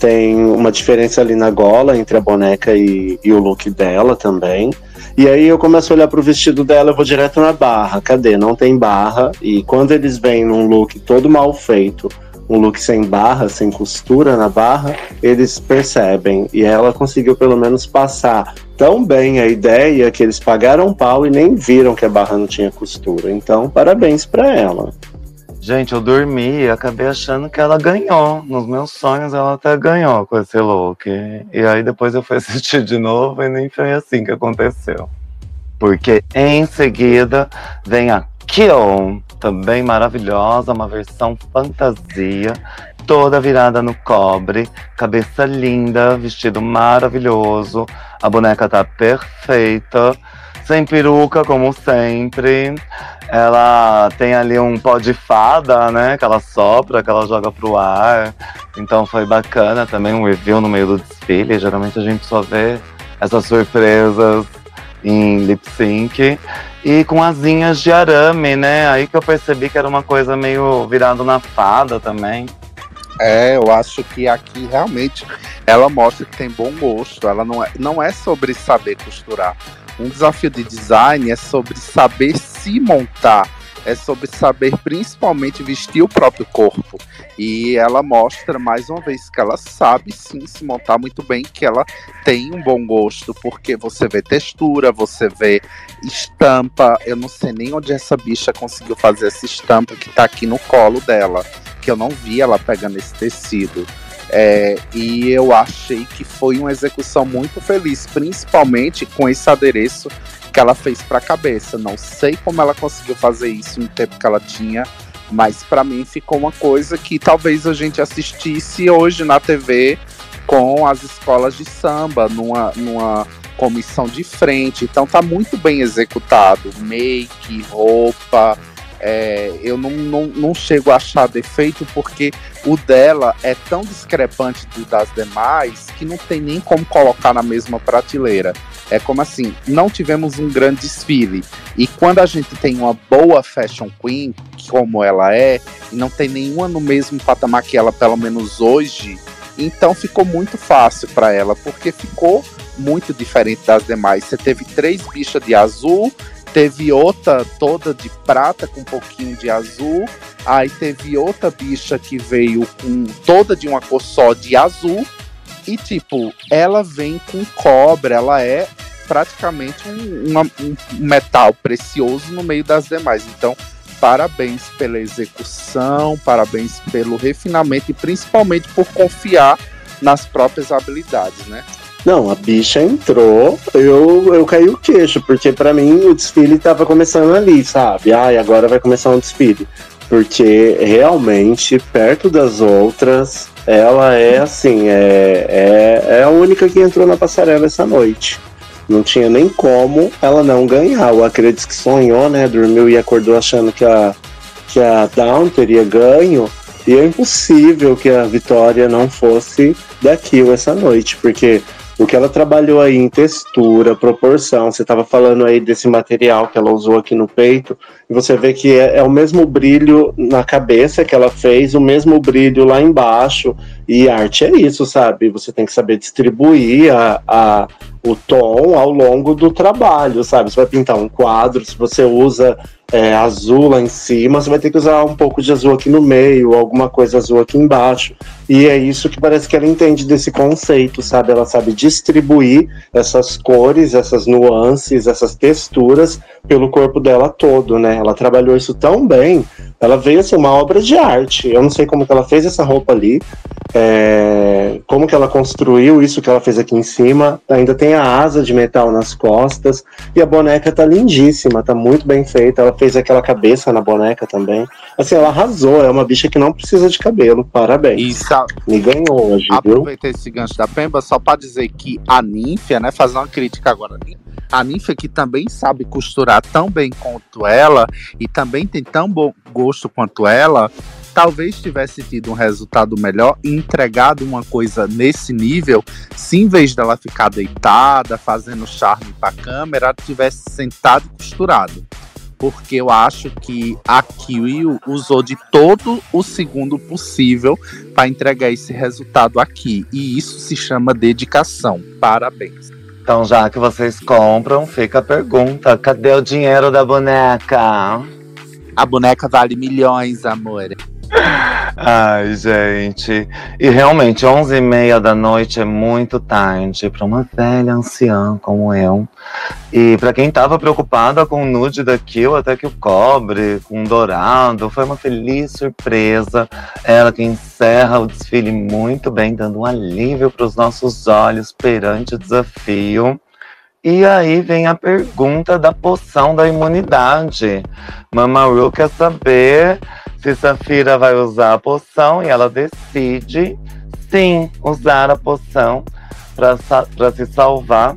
Tem uma diferença ali na gola entre a boneca e, e o look dela também. E aí eu começo a olhar pro vestido dela, eu vou direto na barra. Cadê? Não tem barra. E quando eles vêm num look todo mal feito, um look sem barra, sem costura na barra, eles percebem. E ela conseguiu pelo menos passar tão bem a ideia que eles pagaram pau e nem viram que a barra não tinha costura. Então, parabéns para ela. Gente, eu dormi e acabei achando que ela ganhou. Nos meus sonhos, ela até ganhou com esse look. E aí depois eu fui [laughs] assistir de novo e nem foi assim que aconteceu. Porque em seguida vem a Kill, também maravilhosa, uma versão fantasia, toda virada no cobre, cabeça linda, vestido maravilhoso, a boneca tá perfeita, sem peruca, como sempre. Ela tem ali um pó de fada, né? Que ela sopra, que ela joga pro ar. Então foi bacana também um review no meio do desfile. Geralmente a gente só vê essas surpresas em lip sync. E com asinhas de arame, né? Aí que eu percebi que era uma coisa meio virado na fada também. É, eu acho que aqui realmente ela mostra que tem bom gosto. Ela não é, não é sobre saber costurar. Um desafio de design é sobre saber se montar. É sobre saber principalmente vestir o próprio corpo. E ela mostra mais uma vez que ela sabe sim se montar muito bem, que ela tem um bom gosto, porque você vê textura, você vê estampa. Eu não sei nem onde essa bicha conseguiu fazer essa estampa que tá aqui no colo dela, que eu não vi ela pegando esse tecido. É, e eu achei que foi uma execução muito feliz, principalmente com esse adereço que ela fez para a cabeça. Não sei como ela conseguiu fazer isso no tempo que ela tinha, mas para mim ficou uma coisa que talvez a gente assistisse hoje na TV com as escolas de samba, numa, numa comissão de frente. Então tá muito bem executado, make, roupa. É, eu não, não, não chego a achar defeito porque o dela é tão discrepante do das demais que não tem nem como colocar na mesma prateleira. É como assim, não tivemos um grande desfile. E quando a gente tem uma boa fashion queen, como ela é, e não tem nenhuma no mesmo patamar que ela, pelo menos hoje, então ficou muito fácil para ela, porque ficou muito diferente das demais. Você teve três bichas de azul, teve outra toda de prata com um pouquinho de azul, aí teve outra bicha que veio com toda de uma cor só de azul, e tipo, ela vem com cobre, ela é praticamente um, uma- um metal precioso no meio das demais. Então, parabéns pela execução, parabéns pelo refinamento e principalmente por confiar nas próprias habilidades, né? Não, a bicha entrou, eu, eu caí o queixo, porque pra mim o desfile tava começando ali, sabe? Ai, agora vai começar um desfile. Porque realmente, perto das outras, ela é assim, é, é, é a única que entrou na passarela essa noite. Não tinha nem como ela não ganhar. O Acredito que sonhou, né? Dormiu e acordou achando que a, que a Down teria ganho. E é impossível que a vitória não fosse daquilo essa noite, porque o que ela trabalhou aí em textura, proporção, você estava falando aí desse material que ela usou aqui no peito, e você vê que é, é o mesmo brilho na cabeça que ela fez, o mesmo brilho lá embaixo, e arte é isso, sabe? Você tem que saber distribuir a, a, o tom ao longo do trabalho, sabe? Você vai pintar um quadro, se você usa é, azul lá em cima, você vai ter que usar um pouco de azul aqui no meio, alguma coisa azul aqui embaixo. E é isso que parece que ela entende desse conceito, sabe? Ela sabe distribuir essas cores, essas nuances, essas texturas pelo corpo dela todo, né? Ela trabalhou isso tão bem, ela veio assim, uma obra de arte. Eu não sei como que ela fez essa roupa ali, é, como que ela construiu isso que ela fez aqui em cima. Ainda tem a asa de metal nas costas e a boneca tá lindíssima, tá muito bem feita. Ela fez aquela cabeça na boneca também. Assim, ela arrasou. É uma bicha que não precisa de cabelo. Parabéns. E Me ganhou hoje, viu? aproveitei esse gancho da Pemba só pra dizer que a Ninfia, né, fazer uma crítica agora. A Ninfia que também sabe costurar tão bem quanto ela e também tem tão bom gosto quanto ela, talvez tivesse tido um resultado melhor e entregado uma coisa nesse nível, se em vez dela ficar deitada, fazendo charme pra câmera, ela tivesse sentado e costurado. Porque eu acho que a Kiwi usou de todo o segundo possível para entregar esse resultado aqui. E isso se chama dedicação. Parabéns. Então, já que vocês compram, fica a pergunta: cadê o dinheiro da boneca? A boneca vale milhões, amor. [laughs] Ai, gente. E realmente, 11 e meia da noite é muito tarde para uma velha anciã como eu. E para quem tava preocupada com o nude da Kill, até que o cobre, com o dourado, foi uma feliz surpresa. Ela que encerra o desfile muito bem, dando um alívio para os nossos olhos perante o desafio. E aí vem a pergunta da poção da imunidade. Mama Ru quer saber se Safira vai usar a poção e ela decide sim usar a poção para se salvar.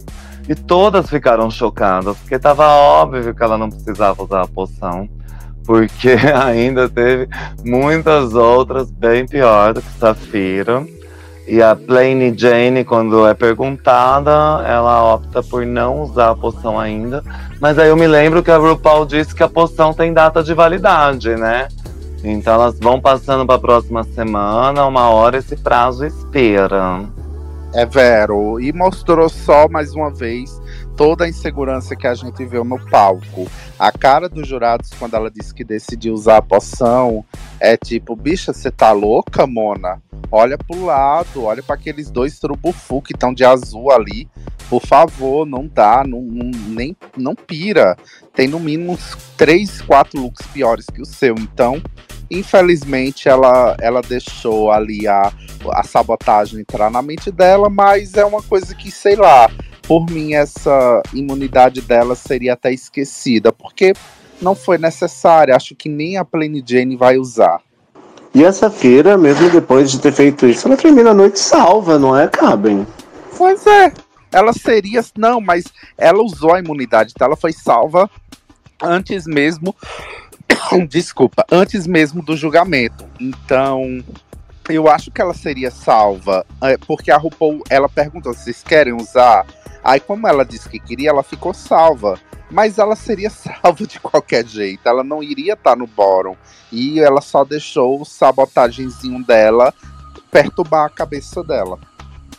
E todas ficaram chocadas, porque estava óbvio que ela não precisava usar a poção. Porque [laughs] ainda teve muitas outras bem pior do que Safira. E a Plain Jane, quando é perguntada, ela opta por não usar a poção ainda. Mas aí eu me lembro que a RuPaul disse que a poção tem data de validade, né? Então elas vão passando para a próxima semana, uma hora esse prazo expira. É Vero. E mostrou só mais uma vez toda a insegurança que a gente viu no palco. A cara dos jurados, quando ela disse que decidiu usar a poção, é tipo, bicha, você tá louca, Mona? Olha pro lado, olha para aqueles dois trubufu que estão de azul ali. Por favor, não dá, não, não- nem, não pira. Tem no mínimo uns três, quatro looks piores que o seu. Então, infelizmente, ela, ela deixou ali a, a sabotagem entrar na mente dela, mas é uma coisa que, sei lá, por mim, essa imunidade dela seria até esquecida, porque não foi necessária. Acho que nem a Plain Jane vai usar. E essa feira, mesmo depois de ter feito isso, ela termina a noite salva, não é, Caben? Pois é. Ela seria. Não, mas ela usou a imunidade, então ela foi salva antes mesmo. [coughs] Desculpa, antes mesmo do julgamento. Então, eu acho que ela seria salva, é, porque a RuPaul, ela perguntou se vocês querem usar. Aí, como ela disse que queria, ela ficou salva. Mas ela seria [laughs] salva de qualquer jeito. Ela não iria estar no bórum. E ela só deixou o sabotagenzinho dela perturbar a cabeça dela.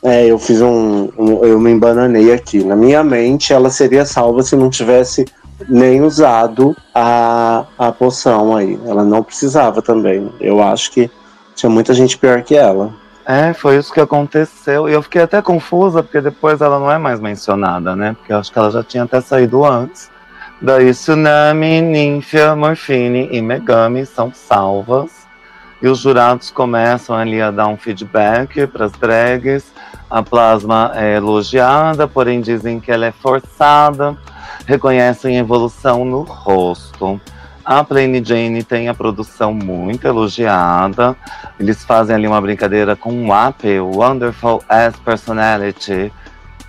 É, eu fiz um, um- Eu me embananei aqui. Na minha mente, ela seria salva se não tivesse nem usado a, a poção aí. Ela não precisava também. Eu acho que tinha muita gente pior que ela. É, foi isso que aconteceu. E eu fiquei até confusa, porque depois ela não é mais mencionada, né? Porque eu acho que ela já tinha até saído antes. Daí Tsunami, Ninfia, Morfine e Megami são salvas. E os jurados começam ali a dar um feedback para as drags. A Plasma é elogiada, porém dizem que ela é forçada. Reconhecem evolução no rosto. A Plain Jane tem a produção muito elogiada. Eles fazem ali uma brincadeira com o WAP, Wonderful as Personality,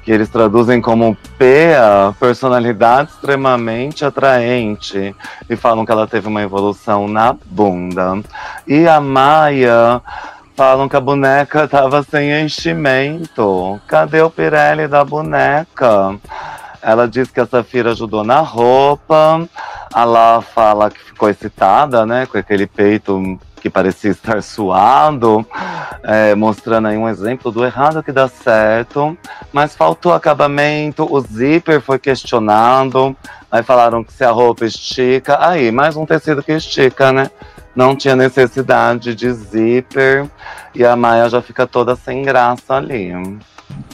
que eles traduzem como PEA, personalidade extremamente atraente, e falam que ela teve uma evolução na bunda. E a Maia falam que a boneca tava sem enchimento. Cadê o Pirelli da boneca? Ela diz que a Safira ajudou na roupa. A Lá fala que ficou excitada, né? Com aquele peito que parecia estar suado, é, mostrando aí um exemplo do errado que dá certo. Mas faltou acabamento, o zíper foi questionado. Aí falaram que se a roupa estica, aí mais um tecido que estica, né? Não tinha necessidade de zíper e a Maia já fica toda sem graça ali.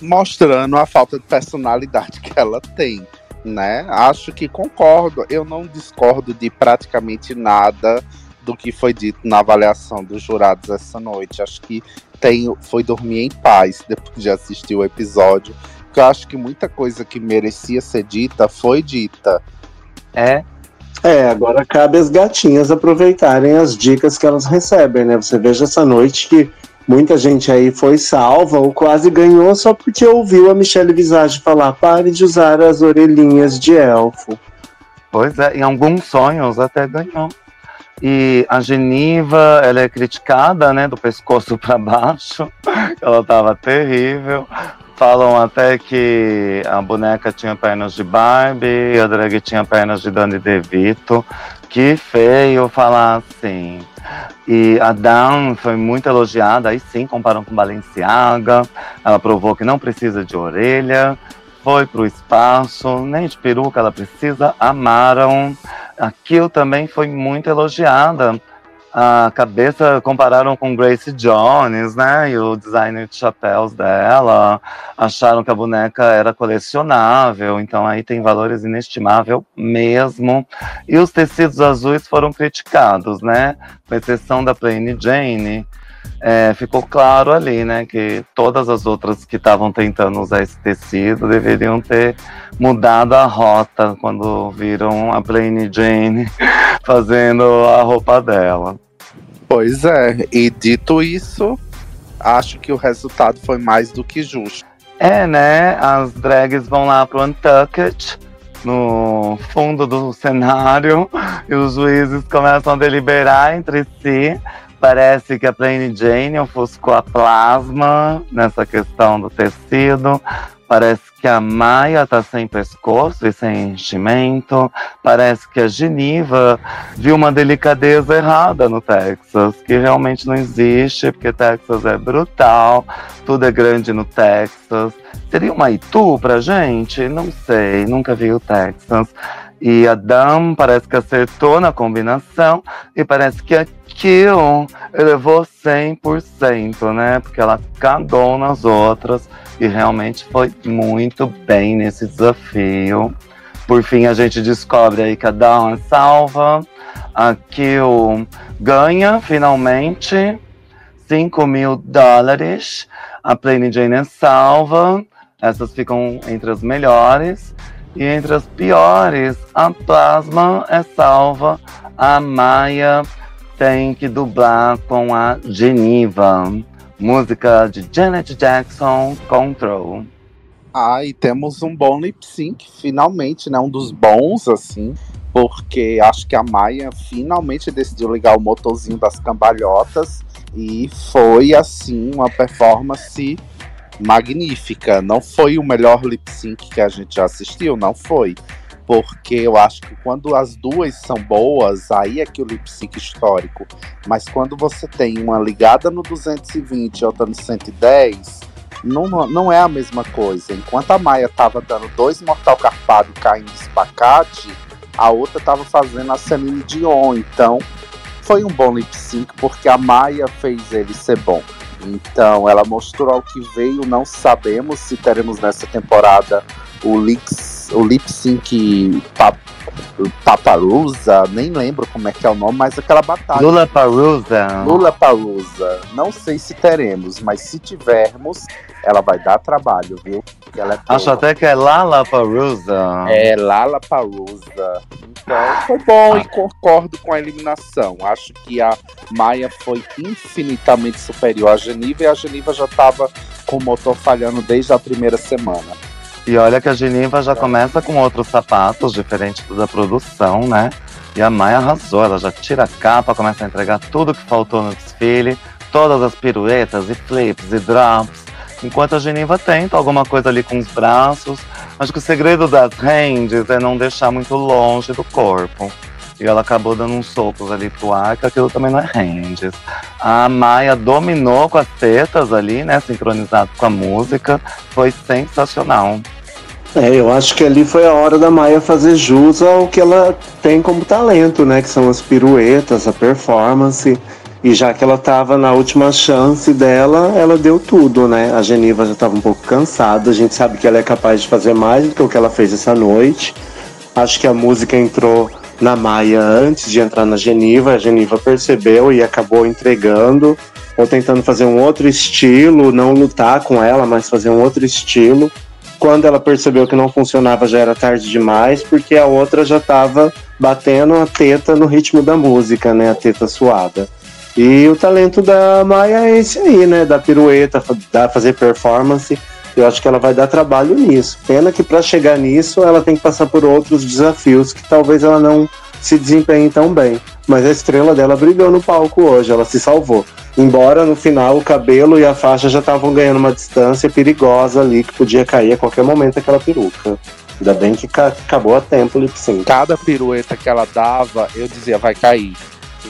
Mostrando a falta de personalidade que ela tem, né? Acho que concordo. Eu não discordo de praticamente nada do que foi dito na avaliação dos jurados essa noite. Acho que tenho, foi dormir em paz depois de assistir o episódio. Porque eu acho que muita coisa que merecia ser dita foi dita. É, É, agora cabe às gatinhas aproveitarem as dicas que elas recebem, né? Você veja essa noite que muita gente aí foi salva ou quase ganhou só porque ouviu a Michelle Visage falar: pare de usar as orelhinhas de elfo. Pois é, em alguns sonhos até ganhou. E a Geniva, ela é criticada, né, do pescoço para baixo. [laughs] Ela tava terrível. Falam até que a boneca tinha pernas de Barbie a drag tinha pernas de Danny DeVito. Que feio falar assim. E a Dawn foi muito elogiada, aí sim, comparam com Balenciaga. Ela provou que não precisa de orelha, foi pro espaço, nem de peruca ela precisa, amaram. A Kill também foi muito elogiada. A cabeça compararam com Grace Jones, né? E o designer de chapéus dela. Acharam que a boneca era colecionável, então aí tem valores inestimável mesmo. E os tecidos azuis foram criticados, né? Com exceção da Plain Jane. É, ficou claro ali, né, que todas as outras que estavam tentando usar esse tecido deveriam ter mudado a rota quando viram a Plain Jane [laughs] fazendo a roupa dela. Pois é, e dito isso, acho que o resultado foi mais do que justo. É, né? As drags vão lá pro Untucked, no fundo do [laughs] cenário, e os juízes começam a deliberar entre si. Parece que a Plain Jane ofuscou a plasma nessa questão do tecido. Parece que a Maia tá sem pescoço e sem enchimento. Parece que a Geniva viu uma delicadeza errada no Texas, que realmente não existe, porque Texas é brutal, tudo é grande no Texas. Seria uma Itu pra gente? Não sei, nunca vi o Texas. E a parece que acertou na combinação e parece que a Kill elevou 100%, né? Porque ela cagou nas outras e realmente foi muito bem nesse desafio. Por fim, a gente descobre aí que a Dawn é salva, a Kill ganha finalmente 5 mil dólares, a Plain Jane é salva, essas ficam entre as melhores. E entre as piores, a Plasma é salva, a Maia tem que dublar com a Geniva. Música de Janet Jackson, Control. Ah, e temos um bom lip sync, finalmente, né? Um dos bons, assim, porque acho que a Maia finalmente decidiu ligar o motorzinho das cambalhotas e foi, assim, uma performance magnífica. Não foi o melhor lip sync que a gente já assistiu, não foi. Porque eu acho que quando as duas são boas, aí é que o lip sync histórico. Mas quando você tem uma ligada no 220 e outra no 110, não, não é a mesma coisa. Enquanto a Maia tava dando dois mortal carpado caindo espacate, a outra tava fazendo a Celine Dion. Então, foi um bom lip sync porque a Maia fez ele ser bom. Então, ela mostrou o que veio. Não sabemos se teremos nessa temporada o lip, o lip sync Paparusa, nem lembro como é que é o nome, mas aquela batalha. Lula Parusa. Lula Parusa. Não sei se teremos, mas se tivermos, ela vai dar trabalho, viu? Porque ela é Acho boa. até que é Lala Parusa. É Lala Parusa. Então, foi bom e concordo com a eliminação. Acho que a Maia foi infinitamente superior à Geniva e a Geniva já estava com o motor falhando desde a primeira semana. E olha que a Geniva já começa com outros sapatos, diferentes da produção, né? E a Maia arrasou, ela já tira a capa, começa a entregar tudo que faltou no desfile, todas as piruetas e flips e drops. Enquanto a Geniva tenta alguma coisa ali com os braços. Acho que o segredo das hands é não deixar muito longe do corpo. E ela acabou dando uns socos ali pro ar, que aquilo também não é hands. A Maia dominou com as tetas ali, né? Sincronizado com a música. Foi sensacional. É, eu acho que ali foi a hora da Maia fazer jus ao que ela tem como talento, né? Que são as piruetas, a performance. E já que ela estava na última chance dela, ela deu tudo, né? A Geniva já estava um pouco cansada. A gente sabe que ela é capaz de fazer mais do que o que ela fez essa noite. Acho que a música entrou na Maia antes de entrar na Geniva. A Geniva percebeu e acabou entregando, ou tentando fazer um outro estilo, não lutar com ela, mas fazer um outro estilo. Quando ela percebeu que não funcionava, já era tarde demais, porque a outra já estava batendo a teta no ritmo da música, né? A teta suada. E o talento da Maia é esse aí, né? Da pirueta, da fazer performance. Eu acho que ela vai dar trabalho nisso. Pena que para chegar nisso ela tem que passar por outros desafios que talvez ela não se desempenhe tão bem. Mas a estrela dela brilhou no palco hoje, ela se salvou. Embora no final o cabelo e a faixa já estavam ganhando uma distância perigosa ali, que podia cair a qualquer momento aquela peruca. Ainda bem que ca- acabou a tempo o lip sync. Cada pirueta que ela dava, eu dizia, vai cair.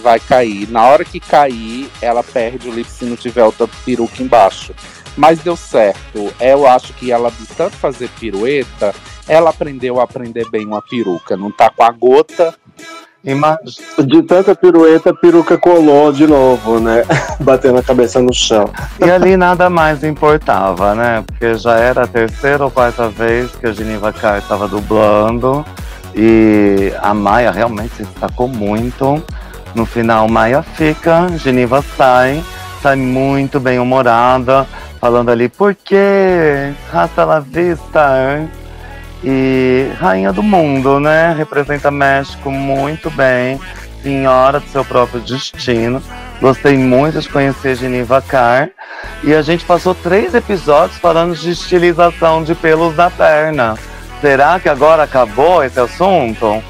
Vai cair. Na hora que cair, ela perde o lip se não tiver outra peruca embaixo. Mas deu certo. Eu acho que ela, de tanto fazer pirueta, ela aprendeu a aprender bem uma peruca. Não tá com a gota. De tanta pirueta, a peruca colou de novo, né? [laughs] Batendo a cabeça no chão. E ali nada mais importava, né? Porque já era a terceira ou quarta vez que a Geniva Carr estava dublando. E a Maia realmente se destacou muito. No final, Maia fica, Geniva sai, sai muito bem humorada, falando ali, por quê? Raça la vista. E rainha do mundo, né? Representa México muito bem, senhora do seu próprio destino. Gostei muito de conhecer Geniva Carr. E a gente passou três episódios falando de estilização de pelos da perna. Será que agora acabou esse assunto?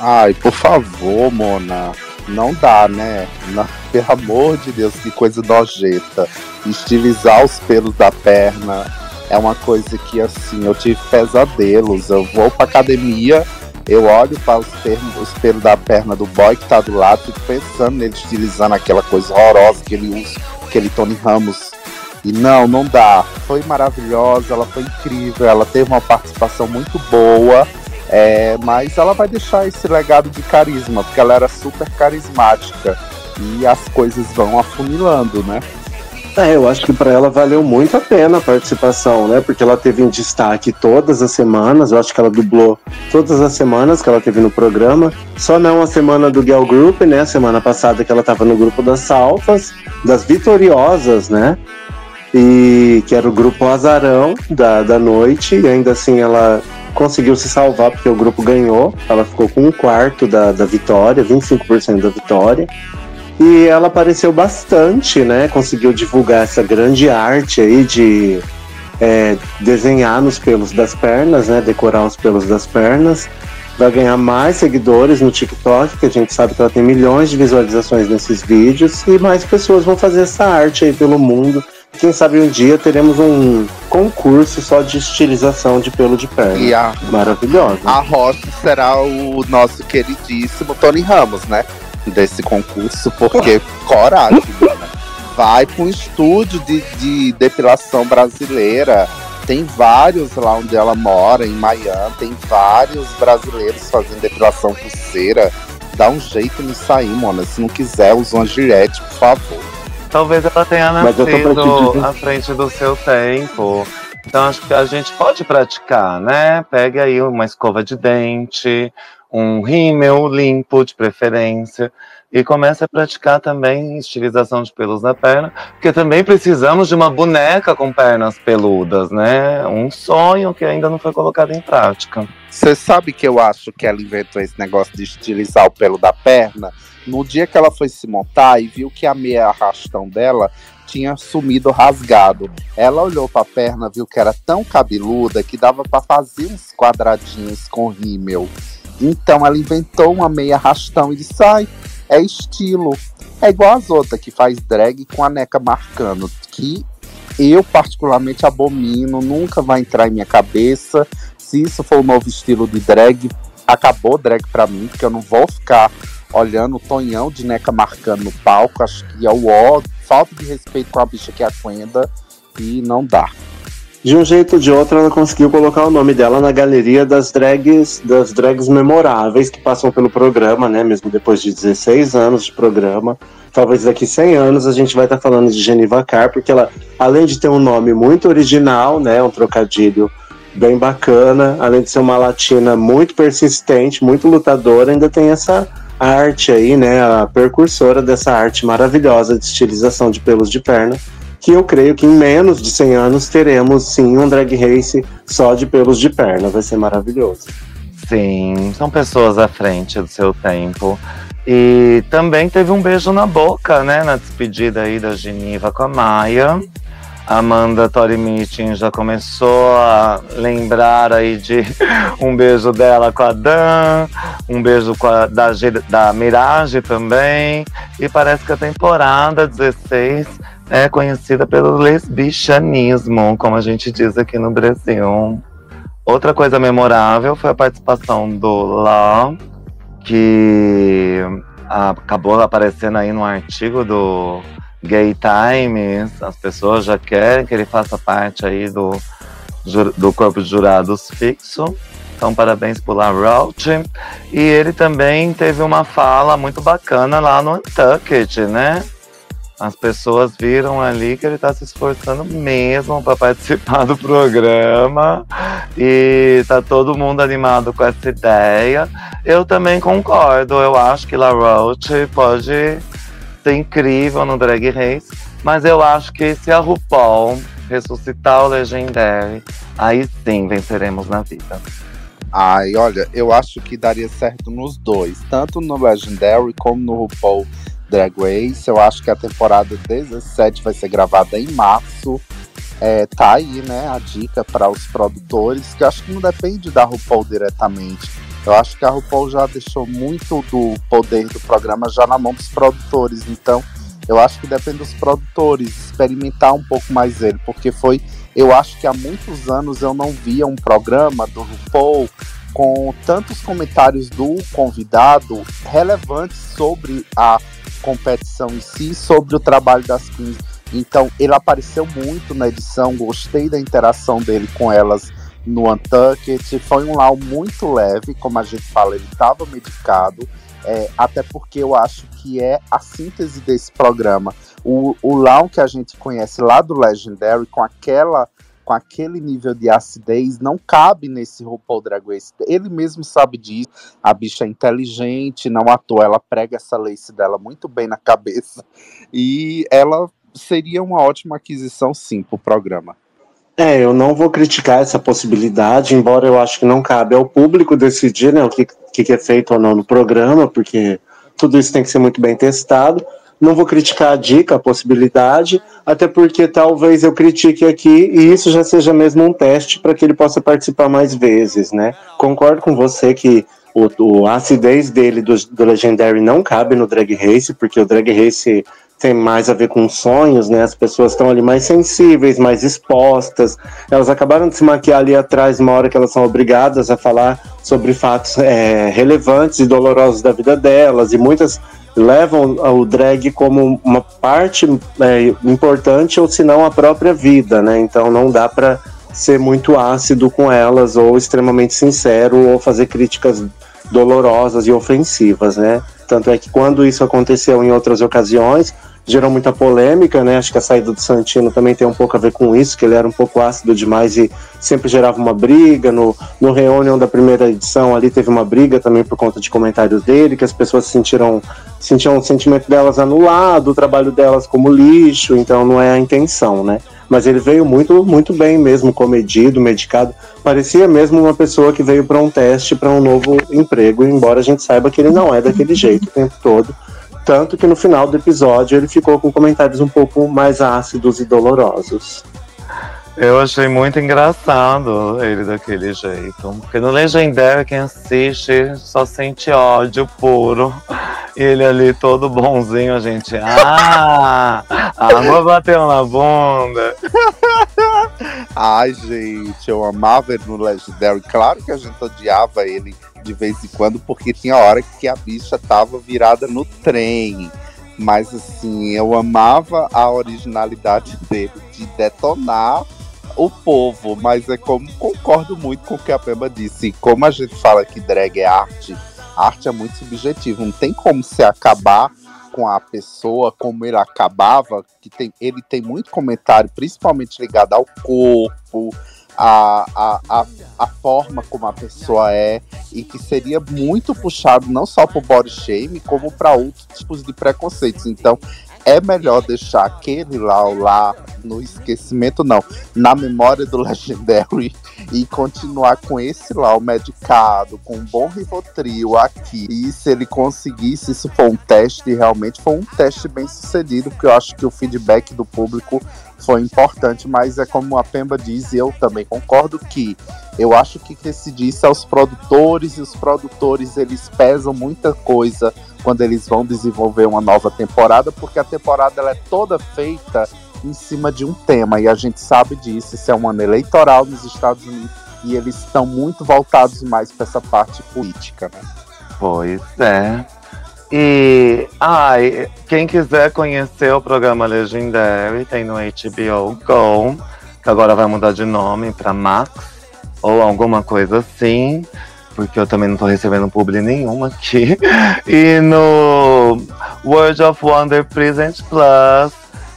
Ai, por favor, Mona. Não dá, né? Não, pelo amor de Deus, que coisa nojenta. Estilizar os pelos da perna é uma coisa que, assim, eu tive pesadelos. Eu vou pra academia, eu olho para os, termos- os pelos da perna do boy que tá do lado, fico pensando nele estilizando aquela coisa horrorosa que ele usa, aquele Tony Ramos. E não, não dá. Foi maravilhosa, ela foi incrível, ela teve uma participação muito boa. É, mas ela vai deixar esse legado de carisma, porque ela era super carismática. E as coisas vão afunilando, né? É, eu acho que para ela valeu muito a pena a participação, né? Porque ela teve em destaque todas as semanas. Eu acho que ela dublou todas as semanas que ela teve no programa. Só não a semana do Girl Group, né? A semana passada que ela tava no grupo das Salvas, das Vitoriosas, né? E que era o grupo Azarão da, da noite. E ainda assim ela conseguiu se salvar porque o grupo ganhou. Ela ficou com um quarto da, da vitória, 25% da vitória. E ela apareceu bastante, né? Conseguiu divulgar essa grande arte aí de é, desenhar nos pelos das pernas, né? Decorar os pelos das pernas. Vai ganhar mais seguidores no TikTok, que a gente sabe que ela tem milhões de visualizações nesses vídeos. E mais pessoas vão fazer essa arte aí pelo mundo. Quem sabe um dia teremos um concurso só de estilização de pelo de perna. E a, Maravilhosa. a host será o nosso queridíssimo Tony Ramos, né? Desse concurso, porque [laughs] coragem, né? Vai para um estúdio de, de depilação brasileira. Tem vários lá onde ela mora, em Miami. Tem vários brasileiros fazendo depilação pulseira. Dá um jeito nisso aí, mona. Se não quiser, usa uma gilete, por favor. Talvez ela tenha nascido à frente do seu tempo. Então acho que a gente pode praticar, né? Pegue aí uma escova de dente, um rímel limpo de preferência e comece a praticar também estilização de pelos na perna, porque também precisamos de uma boneca com pernas peludas, né? Um sonho que ainda não foi colocado em prática. Você sabe que eu acho que ela inventou esse negócio de estilizar o pelo da perna no dia que ela foi se montar e viu que a meia arrastão dela tinha sumido rasgado. Ela olhou para a perna, viu que era tão cabeluda que dava para fazer uns quadradinhos com rímel. Então ela inventou uma meia arrastão e disse: ai, é estilo. É igual as outras que faz drag com a neca marcando, que eu particularmente abomino, nunca vai entrar em minha cabeça. Se isso for o novo estilo de drag, acabou drag pra mim, porque eu não vou ficar olhando o Tonhão de neca marcando no palco. Acho que é o ó, falta de respeito com a bicha que é a Quenda e não dá. De um jeito ou de outro, ela conseguiu colocar o nome dela na galeria das drags, das drags memoráveis que passam pelo programa, né? Mesmo depois de 16 anos de programa. Talvez daqui 100 anos a gente vai estar falando de Geniva Carr, porque ela, além de ter um nome muito original, né? Um trocadilho bem bacana, além de ser uma latina muito persistente, muito lutadora, ainda tem essa arte aí, né? A precursora dessa arte maravilhosa de estilização de pelos de perna que eu creio que em menos de 100 anos teremos sim um drag race só de pelos de perna. Vai ser maravilhoso. Sim, são pessoas à frente do seu tempo. E também teve um beijo na boca, né? Na despedida aí da Geniva com a Maia. Amanda Tori Meeting já começou a lembrar aí de [laughs] um beijo dela com a Dan, um beijo a, da, da Mirage também. E parece que a temporada 16 é conhecida pelo lesbianismo, como a gente diz aqui no Brasil. Outra coisa memorável foi a participação do Lá, que acabou aparecendo aí no artigo do Gay Times. As pessoas já querem que ele faça parte aí do, do corpo de jurados fixo. Então, parabéns por La Roach. E ele também teve uma fala muito bacana lá no Untucked, né? As pessoas viram ali que ele está se esforçando mesmo para participar do programa e tá todo mundo animado com essa ideia. Eu também concordo, eu acho que La Roche pode ser incrível no Drag Race, mas eu acho que se a RuPaul ressuscitar o Legendary, aí sim venceremos na vida. Ai, olha, eu acho que daria certo nos dois, tanto no Legendary como no RuPaul Drag Race. Eu acho que a temporada 17 vai ser gravada em março. É, tá aí, né, a dica para os produtores, que eu acho que não depende da RuPaul diretamente. Eu acho que a RuPaul já deixou muito do poder do programa já na mão dos produtores. Então, eu acho que depende dos produtores experimentar um pouco mais ele, porque foi, eu acho que há muitos anos eu não via um programa do RuPaul com tantos comentários do convidado relevantes sobre a competição em si, sobre o trabalho das queens. Então, ele apareceu muito na edição, gostei da interação dele com elas no Untucked. Foi um Lau muito leve, como a gente fala, ele estava medicado, é, até porque eu acho que é a síntese desse programa. O, o Lau que a gente conhece lá do Legendary, com aquela com aquele nível de acidez, não cabe nesse RuPaul Drag Race. Ele mesmo sabe disso. A bicha é inteligente, não à toa, ela prega essa lace dela muito bem na [laughs] cabeça. E ela seria uma ótima aquisição, sim, para o programa. É, eu não vou criticar essa possibilidade, embora eu acho que não cabe ao público decidir né, o que, que é feito ou não no programa, porque tudo isso tem que ser muito bem testado. Não vou criticar a dica, a possibilidade, até porque talvez eu critique aqui e isso já seja mesmo um teste para que ele possa participar mais vezes, né? Concordo com você que o, o a acidez dele do, do Legendary não cabe no Drag Race, porque o Drag Race tem mais a ver com sonhos, né? As pessoas estão ali mais sensíveis, mais expostas. Elas acabaram de se maquiar ali atrás, uma hora que elas são obrigadas a falar sobre fatos é, relevantes e dolorosos da vida delas, e muitas levam o drag como uma parte é, importante ou se não a própria vida, né? Então não dá para ser muito ácido com elas ou extremamente sincero ou fazer críticas dolorosas e ofensivas, né? Tanto é que quando isso aconteceu em outras ocasiões, gerou muita polêmica, né? Acho que a saída do Santino também tem um pouco a ver com isso, que ele era um pouco ácido demais e sempre gerava uma briga. No, no Reunion da primeira edição ali teve uma briga também por conta de comentários dele, que as pessoas sentiram, sentiam o sentimento delas anulado, o trabalho delas como lixo, então não é a intenção, né? Mas ele veio muito, muito bem mesmo, comedido, medicado. Parecia mesmo uma pessoa que veio para um teste para um novo emprego, embora a gente saiba que ele não é daquele jeito o tempo todo. Tanto que no final do episódio ele ficou com comentários um pouco mais ácidos e dolorosos. Eu achei muito engraçado ele daquele jeito. Porque no Legendário, quem assiste só sente ódio puro. Ele ali todo bonzinho, a gente. Ah! A água bateu na bunda. [laughs] Ai, gente, eu amava ele no Legendary. Claro que a gente odiava ele de vez em quando, porque tinha hora que a bicha tava virada no trem. Mas assim, eu amava a originalidade dele de detonar o povo, mas é como concordo muito com o que a Pema disse. Como a gente fala que drag é arte, arte é muito subjetivo. Não tem como se acabar com a pessoa como ele acabava, que tem, ele tem muito comentário, principalmente ligado ao corpo, a, a, a, a forma como a pessoa é, e que seria muito puxado não só para o body shame, como para outros tipos de preconceitos. Então, é melhor deixar aquele lá, lá no esquecimento, não, na memória do [laughs] Legendary e continuar com esse lá, o medicado, com um bom Rivotril aqui. E se ele conseguisse, isso foi um teste, realmente foi um teste bem sucedido, porque eu acho que o feedback do público foi importante, mas é como a Pemba diz, e eu também concordo que eu acho que que se disse aos produtores, e os produtores eles pesam muita coisa quando eles vão desenvolver uma nova temporada, porque a temporada ela é toda feita em cima de um tema, e a gente sabe disso, isso é um ano eleitoral nos Estados Unidos, e eles estão muito voltados mais para essa parte política, né? Pois é. E ai, quem quiser conhecer o programa Legendary, tem no HBO Go, que agora vai mudar de nome para Max, ou alguma coisa assim, porque eu também não tô recebendo publi nenhuma aqui. [laughs] E no World of Wonder Present Plus,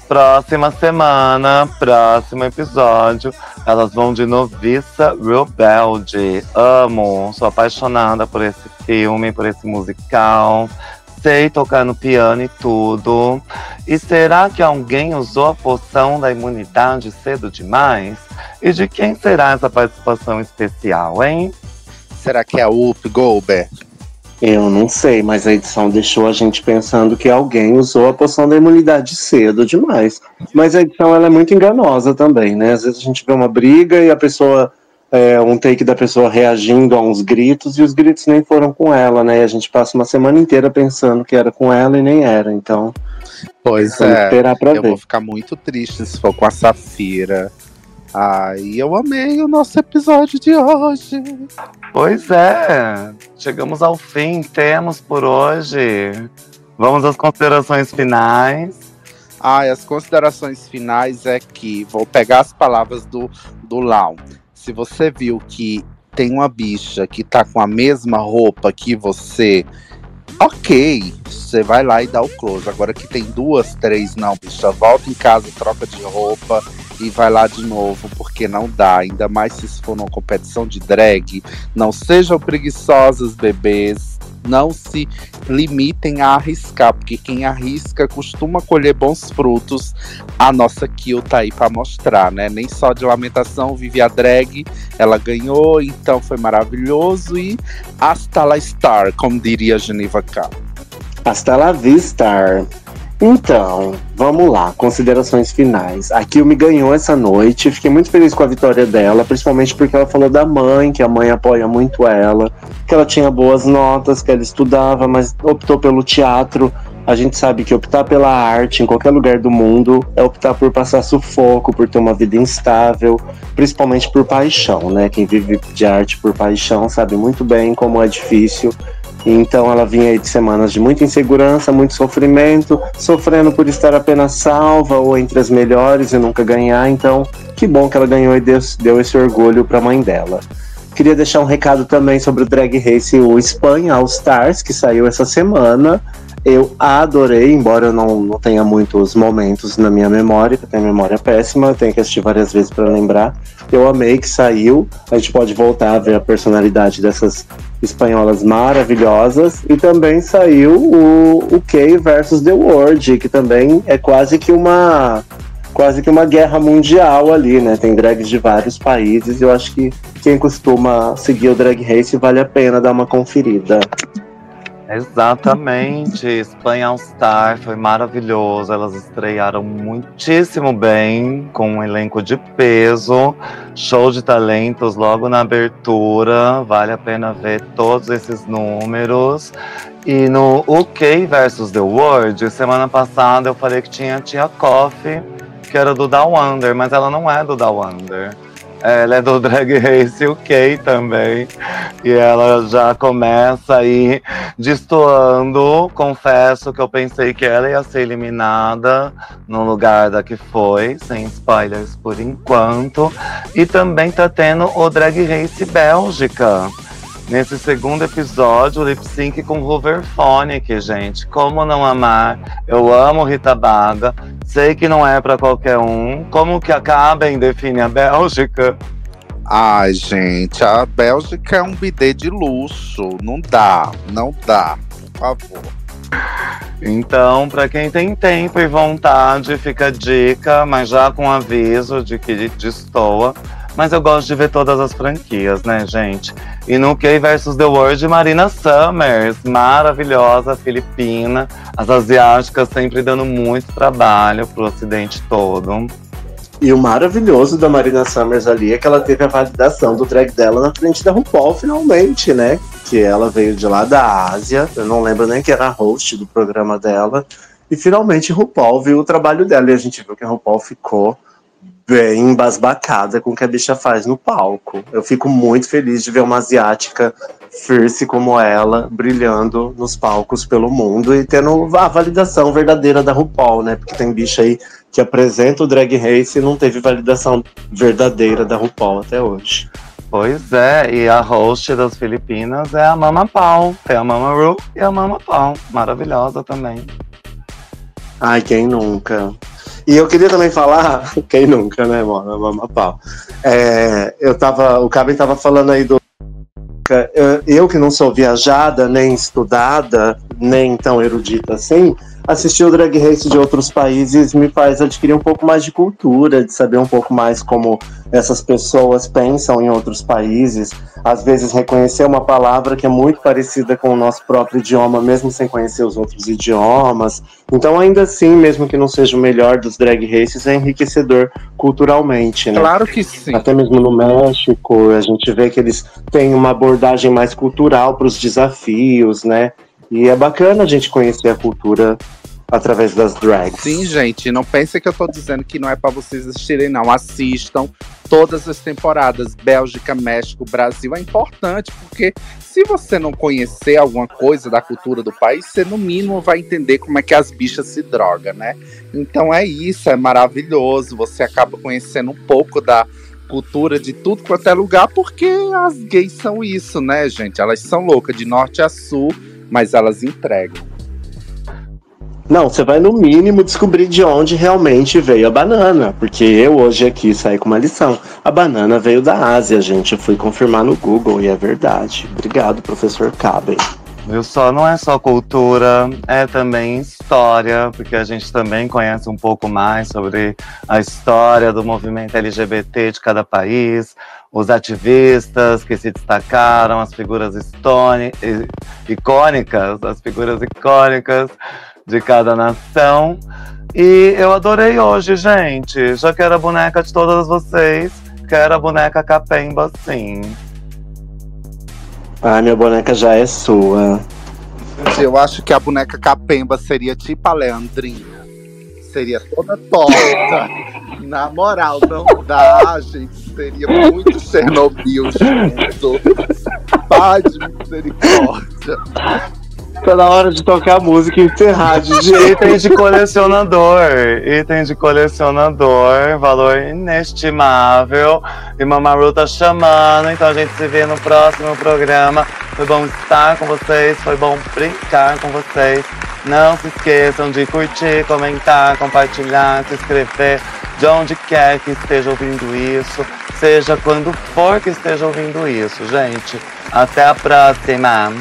próxima semana, próximo episódio, elas vão de Noviça Rebelde. Amo, sou apaixonada por esse filme, por esse musical. Sei tocar no piano e tudo. E será que alguém usou a poção da imunidade cedo demais? E de quem será essa participação especial, hein? Será que é a Whoop Goldberg? Eu não sei, mas a edição deixou a gente pensando que alguém usou a poção da imunidade cedo demais. Mas a edição ela é muito enganosa também, né? Às vezes a gente vê uma briga e a pessoa. É, um take da pessoa reagindo a uns gritos e os gritos nem foram com ela, né? E a gente passa uma semana inteira pensando que era com ela e nem era. Então, Pois é. esperar pra Eu ver. vou ficar muito triste se for com a Safira. Ai, eu amei o nosso episódio de hoje. Pois é, chegamos ao fim, temos por hoje. Vamos às considerações finais. Ai, as considerações finais é que vou pegar as palavras do, do Lau. Se você viu que tem uma bicha que tá com a mesma roupa que você, ok, você vai lá e dá o close. Agora que tem duas, três, não, bicha, volta em casa, troca de roupa e vai lá de novo, porque não dá. Ainda mais se for numa competição de drag. Não sejam preguiçosas, bebês. Não se limitem a arriscar, porque quem arrisca costuma colher bons frutos. A nossa Kill tá aí pra mostrar, né? Nem só de lamentação vive a drag, ela ganhou, então foi maravilhoso. E hasta la star, como diria Geneva K. Hasta la vista. Então, vamos lá, considerações finais. A Kill me ganhou essa noite, fiquei muito feliz com a vitória dela, principalmente porque ela falou da mãe, que a mãe apoia muito ela, que ela tinha boas notas, que ela estudava, mas optou pelo teatro. A gente sabe que optar pela arte em qualquer lugar do mundo é optar por passar sufoco, por ter uma vida instável, principalmente por paixão, né? Quem vive de arte por paixão sabe muito bem como é difícil então ela vinha aí de semanas de muita insegurança, muito sofrimento, sofrendo por estar apenas salva ou entre as melhores e nunca ganhar. Então, que bom que ela ganhou e deu, deu esse orgulho para a mãe dela. Queria deixar um recado também sobre o Drag Race o Espanha All Stars, que saiu essa semana. Eu adorei, embora eu não, não tenha muitos momentos na minha memória, que eu tenho memória péssima, eu tenho que assistir várias vezes para lembrar. Eu amei que saiu. A gente pode voltar a ver a personalidade dessas espanholas maravilhosas. E também saiu o, o Kay versus The World, que também é quase que uma quase que uma guerra mundial ali, né? Tem drags de vários países. E eu acho que quem costuma seguir o Drag Race vale a pena dar uma conferida. Exatamente, Espanha All Star foi maravilhoso. Elas estrearam muitíssimo bem, com um elenco de peso, show de talentos logo na abertura. Vale a pena ver todos esses números. E no UK versus The World, semana passada eu falei que tinha Tia Coffee, que era do Down Under, mas ela não é do Down Under. Ela é do Drag Race UK também. E ela já começa aí destoando. Confesso que eu pensei que ela ia ser eliminada no lugar da que foi, sem spoilers por enquanto. E também tá tendo o Drag Race Bélgica. Nesse segundo episódio, o lip sync com Hoverphonic, gente. Como não amar? Eu amo Rita Baga. Sei que não é pra qualquer um. Como que acaba em define a Bélgica? Ai, gente, a Bélgica é um bidê de luxo. Não dá, não dá. Por favor. Então, pra quem tem tempo e vontade, fica a dica, mas já com aviso de que destoa. Mas eu gosto de ver todas as franquias, né, gente? E no K versus The World, Marina Summers, maravilhosa, filipina. As asiáticas sempre dando muito trabalho pro ocidente todo. E o maravilhoso da Marina Summers ali é que ela teve a validação do drag dela na frente da RuPaul, finalmente, né? Que ela veio de lá da Ásia, eu não lembro nem que era a host do programa dela. E finalmente RuPaul viu o trabalho dela. E a gente viu que a RuPaul ficou bem embasbacada com o que a bicha faz no palco. Eu fico muito feliz de ver uma asiática fierce como ela brilhando nos palcos pelo mundo e tendo a validação verdadeira da RuPaul, né? Porque tem bicha aí que apresenta o Drag Race e não teve validação verdadeira da RuPaul até hoje. Pois é, e a host das Filipinas é a Mama Pau. Tem a Mama Ru e a Mama Pau. Maravilhosa também. Ai, quem nunca? E eu queria também falar, [laughs] quem nunca, né, mano? Mama pau. É, eu tava, o Cabin tava falando aí do. Eu, eu que não sou viajada, nem estudada, nem tão erudita assim, assistir o Drag Race de outros países me faz adquirir um pouco mais de cultura, de saber um pouco mais como essas pessoas pensam em outros países. Às vezes reconhecer uma palavra que é muito parecida com o nosso próprio idioma, mesmo sem conhecer os outros idiomas. Então, ainda assim, mesmo que não seja o melhor dos drag races, é enriquecedor culturalmente, né? Claro que sim. Até mesmo no México, a gente vê que eles têm uma abordagem mais cultural para os desafios, né? E é bacana a gente conhecer a cultura através das drags. Sim, gente, não pense que eu tô dizendo que não é pra vocês assistirem, não. Assistam todas as temporadas. Bélgica, México, Brasil. É importante, porque se você não conhecer alguma coisa da cultura do país, você no mínimo vai entender como é que as bichas se drogam, né? Então é isso, é maravilhoso. Você acaba conhecendo um pouco da cultura de tudo quanto é lugar, porque as gays são isso, né, gente? Elas são loucas de norte a sul, mas elas entregam. Não, você vai no mínimo descobrir de onde realmente veio a banana, porque eu hoje aqui saí com uma lição. A banana veio da Ásia, gente. Eu fui confirmar no Google e é verdade. Obrigado, professor Caben. Viu só? Não é só cultura, é também história, porque a gente também conhece um pouco mais sobre a história do movimento LGBT de cada país, os ativistas que se destacaram, as figuras icônicas, as figuras icônicas de cada nação. E eu adorei hoje, gente. Já quero a boneca de todas vocês. Quero a boneca Capemba, sim. Ah, minha boneca já é sua. Eu acho que a boneca Capemba seria tipo a Leandrinha. Seria toda torta. Na moral, não dá, gente. Seria muito Chernobyl junto. Pai de misericórdia. Tá na hora de tocar a música e encerrar, DJ. [laughs] Item de colecionador. Item de colecionador. Valor inestimável. E Mamaru tá chamando. Então a gente se vê no próximo programa. Foi bom estar com vocês. Foi bom brincar com vocês. Não se esqueçam de curtir, comentar, compartilhar, se inscrever de onde quer que esteja ouvindo isso, seja quando for que esteja ouvindo isso, gente. Até a próxima!